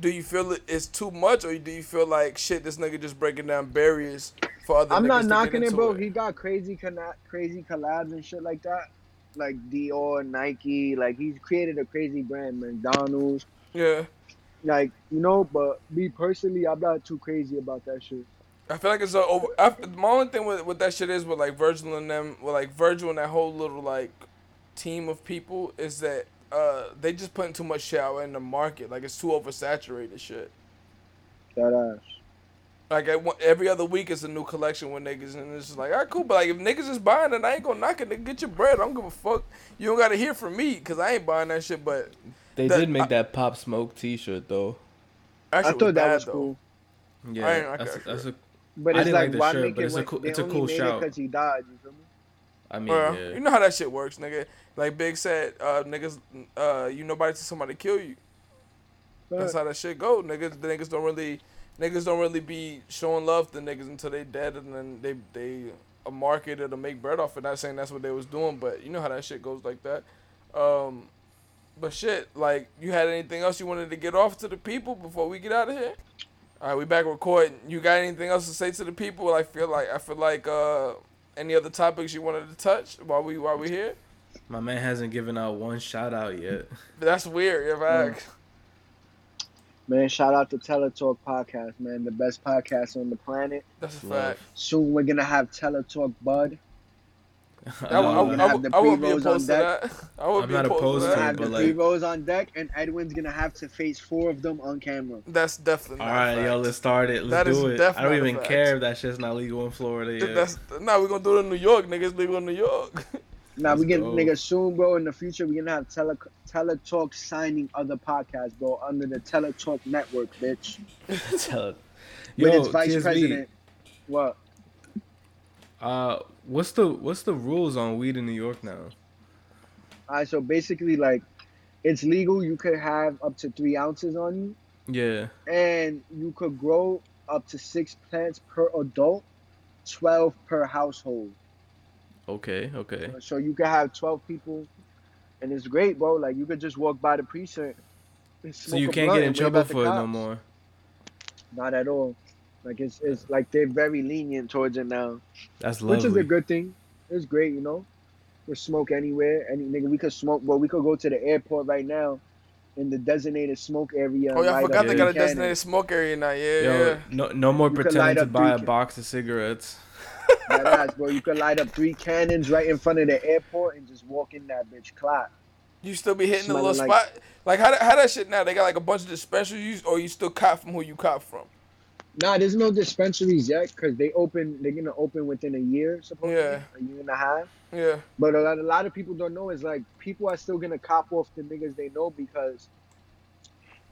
do you feel it is too much, or do you feel like shit? This nigga just breaking down barriers for other. I'm not knocking it, bro. He got crazy crazy collabs and shit like that. Like Dior, Nike, like he's created a crazy brand, McDonald's. Yeah, Like, you know, but me personally, I'm not too crazy about that shit. I feel like it's a over. I, my only thing with, with that shit is with like Virgil and them, with like Virgil and that whole little like team of people is that uh they just putting too much shit out in the market. Like it's too oversaturated shit. That ass. Like I want- every other week is a new collection with niggas, and it's just like, all right, cool. But like if niggas is buying it, I ain't gonna knock it. Nigga, get your bread. I don't give a fuck. You don't gotta hear from me because I ain't buying that shit. But They That- did make I- that Pop Smoke T-shirt though. actually, I it thought that bad, was though. cool. Yeah, I ain't like that's, that that's a, But I it's didn't like, like the why shirt, make it it's a cool- it's a cool made shout. because he died. You feel me? I mean, Well, yeah. you know how that shit works, nigga. Like Big said, uh, niggas, uh, you nobody to somebody kill you. That's how that shit go. Niggas, the niggas don't really, niggas don't really be showing love to niggas until they dead, and then they they a market to make bread off it. Not saying that's what they was doing, but you know how that shit goes like that. Um, but shit, like you had anything else you wanted to get off to the people before we get out of here? All right, we back recording. You got anything else to say to the people? I feel like I feel like uh, any other topics you wanted to touch while we while we here. My man hasn't given out one shout out yet. That's weird. If I Mm. man, shout out to Teletalk podcast, man, the best podcast on the planet. that's a fact. Soon we're gonna have Teletalk Bud. [LAUGHS] I, would- I, would- I, have I would be opposed to on that. [LAUGHS] I would I'm be not opposed, opposed to to We're that. gonna have the like- three rows on deck, and Edwin's gonna have to face four of them on camera. That's definitely All not right, yo, let's start it. Let's That is do it. I don't even care if that shit's not legal in Florida yet. That's nah, we're gonna do it in New York, niggas. Legal in New York. [LAUGHS] Now Let's we get nigga soon, bro. In the future, we're gonna have tele Teletalk signing other podcasts, bro, under the Teletalk network, bitch. [LAUGHS] Tell it. With Yo, its vice TSB, president. What? Uh, what's the what's the rules on weed in New York now? Alright, so basically, like, it's legal. You could have up to three ounces on you, Yeah. and you could grow up to six plants per adult, twelve per household. Okay. Okay. So you could have twelve people, and it's great, bro. Like you could just walk by the precinct. and So you can't get in trouble at the for it no more. Not at all. Like it's it's like they're very lenient towards it now, That's lovely. which is a good thing. It's great, you know. We smoke anywhere, any nigga. We could smoke, but we could go to the airport right now, in the designated smoke area. oh yeah, I light forgot they got a three designated smoke area now. Yeah, Yo, yeah. no, no more You pretending to buy a three- box of cigarettes. That ass, bro. You could light up three cannons right in front of the airport and just walk in that bitch. Clap. You still be hitting the little like- spot. Like how that, how that shit now? They got like a bunch of dispensaries, or you still cop from who you cop from? Nah, there's no dispensaries yet because they open. They're gonna open within a year, supposedly, Yeah. a year and a half. Yeah, But a lot, a lot of people don't know is like people are still gonna cop off the niggas they know because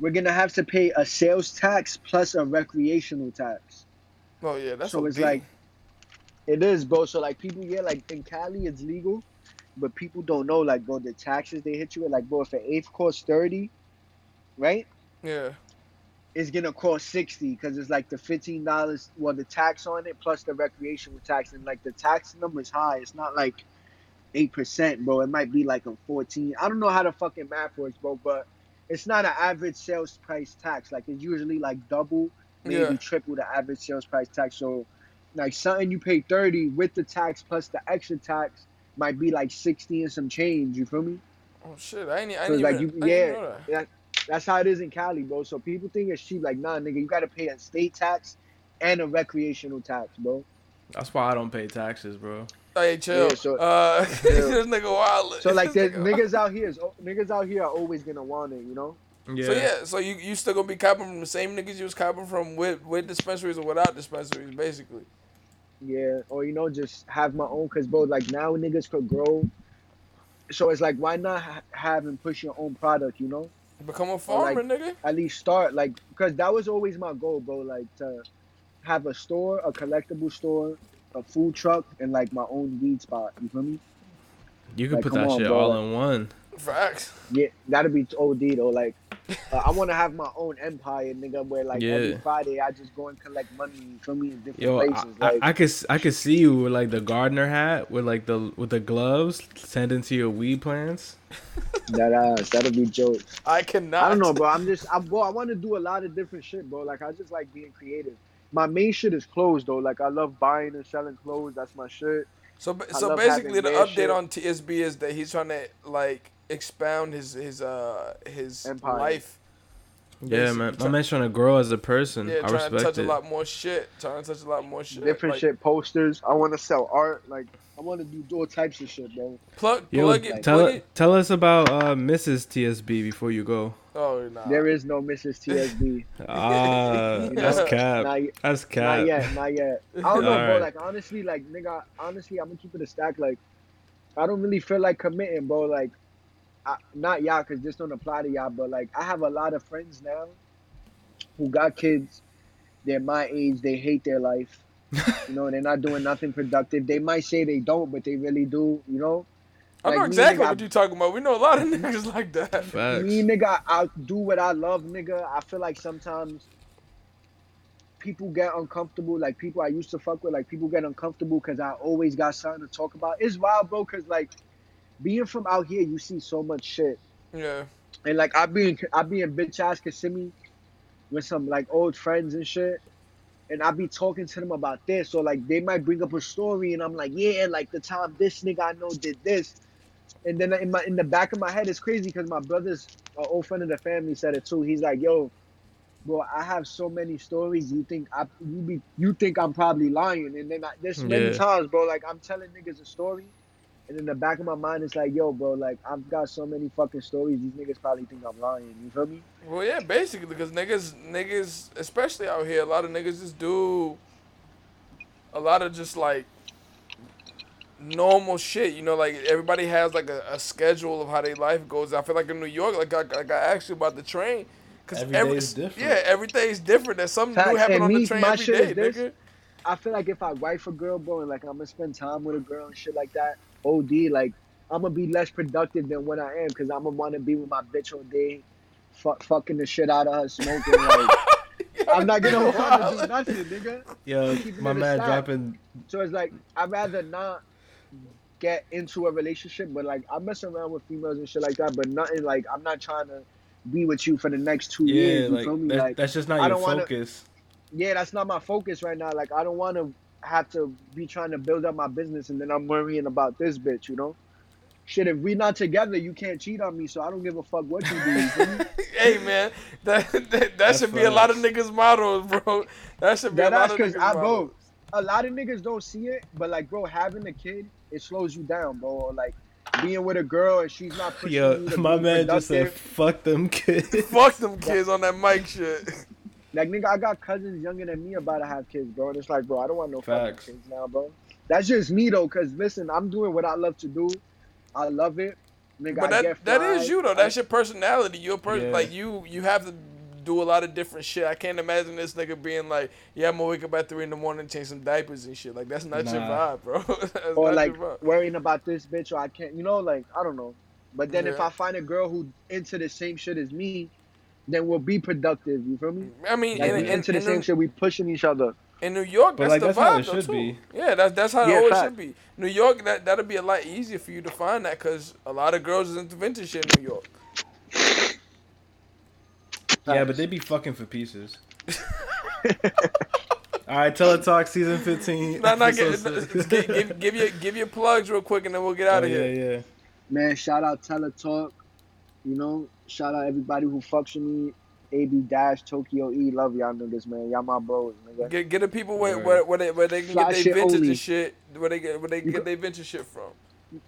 we're gonna have to pay a sales tax plus a recreational tax. oh yeah, that's so it's like it is, bro. So like people, yeah, like in Cali it's legal, but people don't know like bro the taxes they hit you with. Like bro, if an eighth costs thirty, right? yeah, It's gonna cost sixty because it's like the fifteen dollars, well the tax on it plus the recreational tax, and like the tax number is high. It's not like eight percent, bro. It might be like a fourteen. I don't know how the fucking math works, bro, but it's not an average sales price tax. Like it's usually like double, maybe Yeah. triple the average sales price tax. So like something you pay thirty with the tax plus the extra tax might be like sixty and some change. You feel me? oh shit, I ain't, I So ain't like even, you, I yeah, didn't know that. that's how it is in Cali, bro. So people think it's cheap. Like, nah, nigga, you gotta pay a state tax and a recreational tax, bro. That's why I don't pay taxes, bro. Hey, chill. Yeah, so- uh, Yeah. [LAUGHS] this nigga wild. So like, This the nigga wild. niggas out here is niggas out here are always gonna want it, you know. Yeah. So yeah, so you you still gonna be copping from the same niggas you was copping from with with dispensaries or without dispensaries, basically. Yeah, or you know, just have my own. Cause bro, like now niggas could grow. So it's like, why not ha- have and push your own product? You know, Become a farmer, nigga. at least start like, cause that was always my goal, bro. Like to have a store, a collectible store, a food truck, and like my own weed spot. You feel me? You can Like, put that on, shit bro. all in one. Facts. Yeah, that'd be OD though. Like, uh, I want to have my own empire, nigga. Where like every Friday I just go and collect money. You me? In different Yo, I, places. I, Like, I could s- I could see you with like the gardener hat with like the with the gloves tending to your weed plants. [LAUGHS] that ass. that'll be jokes. I cannot. I don't know, bro. I'm just, I, bro. I want to do a lot of different shit, bro. Like I just like being creative. My main shit is clothes, though. Like I love buying and selling clothes. That's my shit. So, so basically, the update shit. on TSB is that he's trying to like expound his his uh his Empire. life. Yeah, Basically, man. My try- man's trying to grow as a person. Yeah, I trying to touch it. a lot more shit. Trying to touch a lot more shit. Different like, shit, posters. I want to sell art. Like I want to do all types of shit, bro. Plug, Yo, plug it, tell plug it. tell us about uh, Mrs. TSB before you go. Oh nah. There is no Mrs. TSB. [LAUGHS] [LAUGHS] Ah, You that's know, cap. Not, yet- That's cap. not yet. Not yet. I don't [LAUGHS] know, bro. Alright. Like honestly, like nigga. Honestly, I'm gonna keep it a stack. Like I don't really feel like committing, bro. Like I, not y'all, cause this don't apply to y'all. But like I have a lot of friends now who got kids. They're my age. They hate their life. [LAUGHS] You know, they're not doing nothing productive. They might say they don't, but they really do. You know. I know Like, me, exactly nigga, what you're talking about. We know a lot of [LAUGHS] niggas like that. Facts. Me, nigga, I do what I love, nigga. I feel like sometimes people get uncomfortable. Like people I used to fuck with, like people get uncomfortable because I always got something to talk about. It's wild, bro. Cause like being from out here, you see so much shit, Yeah. and like I be in, I be in bitch ass Kissimmee with some like old friends and shit. And I be talking to them about this, or like they might bring up a story, and I'm like, yeah, like the time this nigga I know did this, and then in my in the back of my head, it's crazy because my brother's an old friend of the family said it too. He's like, yo, bro, I have so many stories. You think I you be you think I'm probably lying, and then I, there's many Yeah. times, bro, like I'm telling niggas a story, and in the back of my mind, it's like, yo, bro, like I've got so many fucking stories. These niggas probably think I'm lying. You feel me? Well, yeah, basically, because niggas, niggas, especially out here, a lot of niggas just do a lot of just like normal shit. You know, like everybody has like a, a schedule of how their life goes. I feel like in New York, like I, like I asked you about the train, because Every day is different. Yeah, every day is different. There's something Facts, new happen on me, the train my every shit day, is this. nigga. I feel like if I wife a girl, bro, and like I'm gonna spend time with a girl and shit like that, OD, like I'm gonna be less productive than what I am because I'm gonna want to be with my bitch all day, fuck, fucking the shit out of her, smoking. Like [LAUGHS] I'm not gonna [LAUGHS] want to do nothing, nigga. Yo, my man dropping. So it's like I'd rather not get into a relationship, but like I mess around with females and shit like that, but nothing like I'm not trying to be with you for the next two Yeah, years. You like, feel me? that- like that's just not I your don't wanna- focus. Yeah, that's not my focus right now. Like I don't want to have to be trying to build up my business and then I'm worrying about this bitch, you know? Shit, if we not together, you can't cheat on me, so I don't give a fuck what you do. you [LAUGHS] hey man, that that, that That's should be a lot of niggas' mottos, bro. That should be That a lot that's of because niggas' I mottos. bro, a lot of niggas don't see it, but like bro, having a kid, it slows you down, bro. Or like being with a girl and she's not pushing Yo, you to my be man just said, "Fuck them kids." [LAUGHS] Fuck them kids on that mic shit. Like nigga, I got cousins younger than me about to have kids, bro. And it's like, bro, I don't want no Facts. fucking kids now, bro. That's just me though, cause listen, I'm doing what I love to do. I love it. Nigga, But I that get that you though. That's your personality. You're a person Yeah. like you. You have to do a lot of different shit. I can't imagine this nigga being like, "Yeah, I'm gonna wake up at three in the morning and change some diapers and shit." Like that's not your vibe, bro. [LAUGHS] that's or not like your vibe. worrying about this bitch or I can't, you know, like I don't know. But then if I find a girl who into the same shit as me, then we'll be productive. You feel me? I mean, Like in, we in, into the in, same New- shit, we pushing each other. in New York, that's like, the that's vibe how it though, should too. be. Yeah, that's that's how Yeah, it always fact. should be. New York, that that'll be a lot easier for you to find that because a lot of girls is into vintage shit in New York. Yeah, but they be fucking for pieces. [LAUGHS] All right, Teletalk season fifteen. Nah, nah, episode give, six. give, give, give your give your plugs real quick and then we'll get out Oh, of yeah, here. Yeah, yeah. Man, shout out Teletalk. You know, shout out everybody who fucks with me. AB Dash, Tokyo E, love y'all niggas, man. Y'all my bros, nigga. Get get the people where Right. where, where they where they can Fly get their shit vintage only. shit. Where they get where they You get their vintage shit from.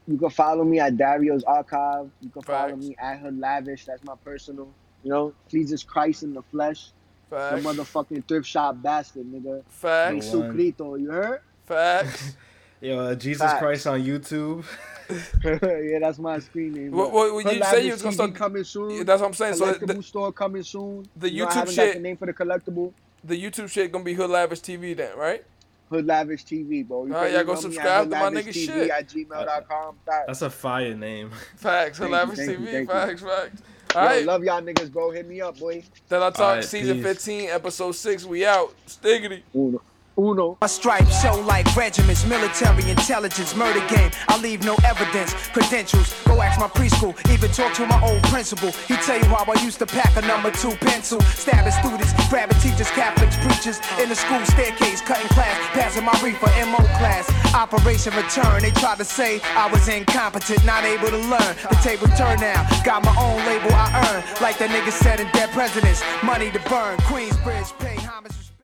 You can follow me at Dario's Archive. You can follow me at Her Lavish. That's my personal. You know, Jesus Christ in the flesh. The motherfucking thrift shop bastard, nigga. Facts. Yo, Jesucristo, you heard? Facts. [LAUGHS] Yo, uh, Jesus Facts. Christ on YouTube. [LAUGHS] [LAUGHS] yeah, that's my screen name. What- what- what you say you Lavish was gonna TV start- coming soon. Yeah, that's what I'm saying. So collectible the, store coming soon. the You know, I YouTube haven't shit- the name for the collectible. the YouTube shit gonna be Hood Lavish TV then, right? Hood Lavish TV, bro. You Alright, can y'all go email me at subscribe to my nigga TV shit. at gmail.com. Facts. That's a fire name. [LAUGHS] Facts. Hood Thank you, Lavish thank you, TV. thank you. facts. Facts. Yo, All right. love y'all niggas, bro. Hit me up, boy. Then I talk Alright, season peace. 15, episode 6. We out. Stiggity. Uno. Uno. My stripes show like regiments, military intelligence, murder game. I leave no evidence, credentials. Go ask my preschool, even talk to my old principal. He tell you how I used to pack a number two pencil, stabbing students, grabbing teachers, Catholics, preachers in the school staircase, cutting class, passing my reefer MO class. Operation Return, they tried to say I was incompetent, not able to learn. The table turned now, got my own label I earn, like the nigga said in Dead Presidents. Money to burn, Queensbridge, pay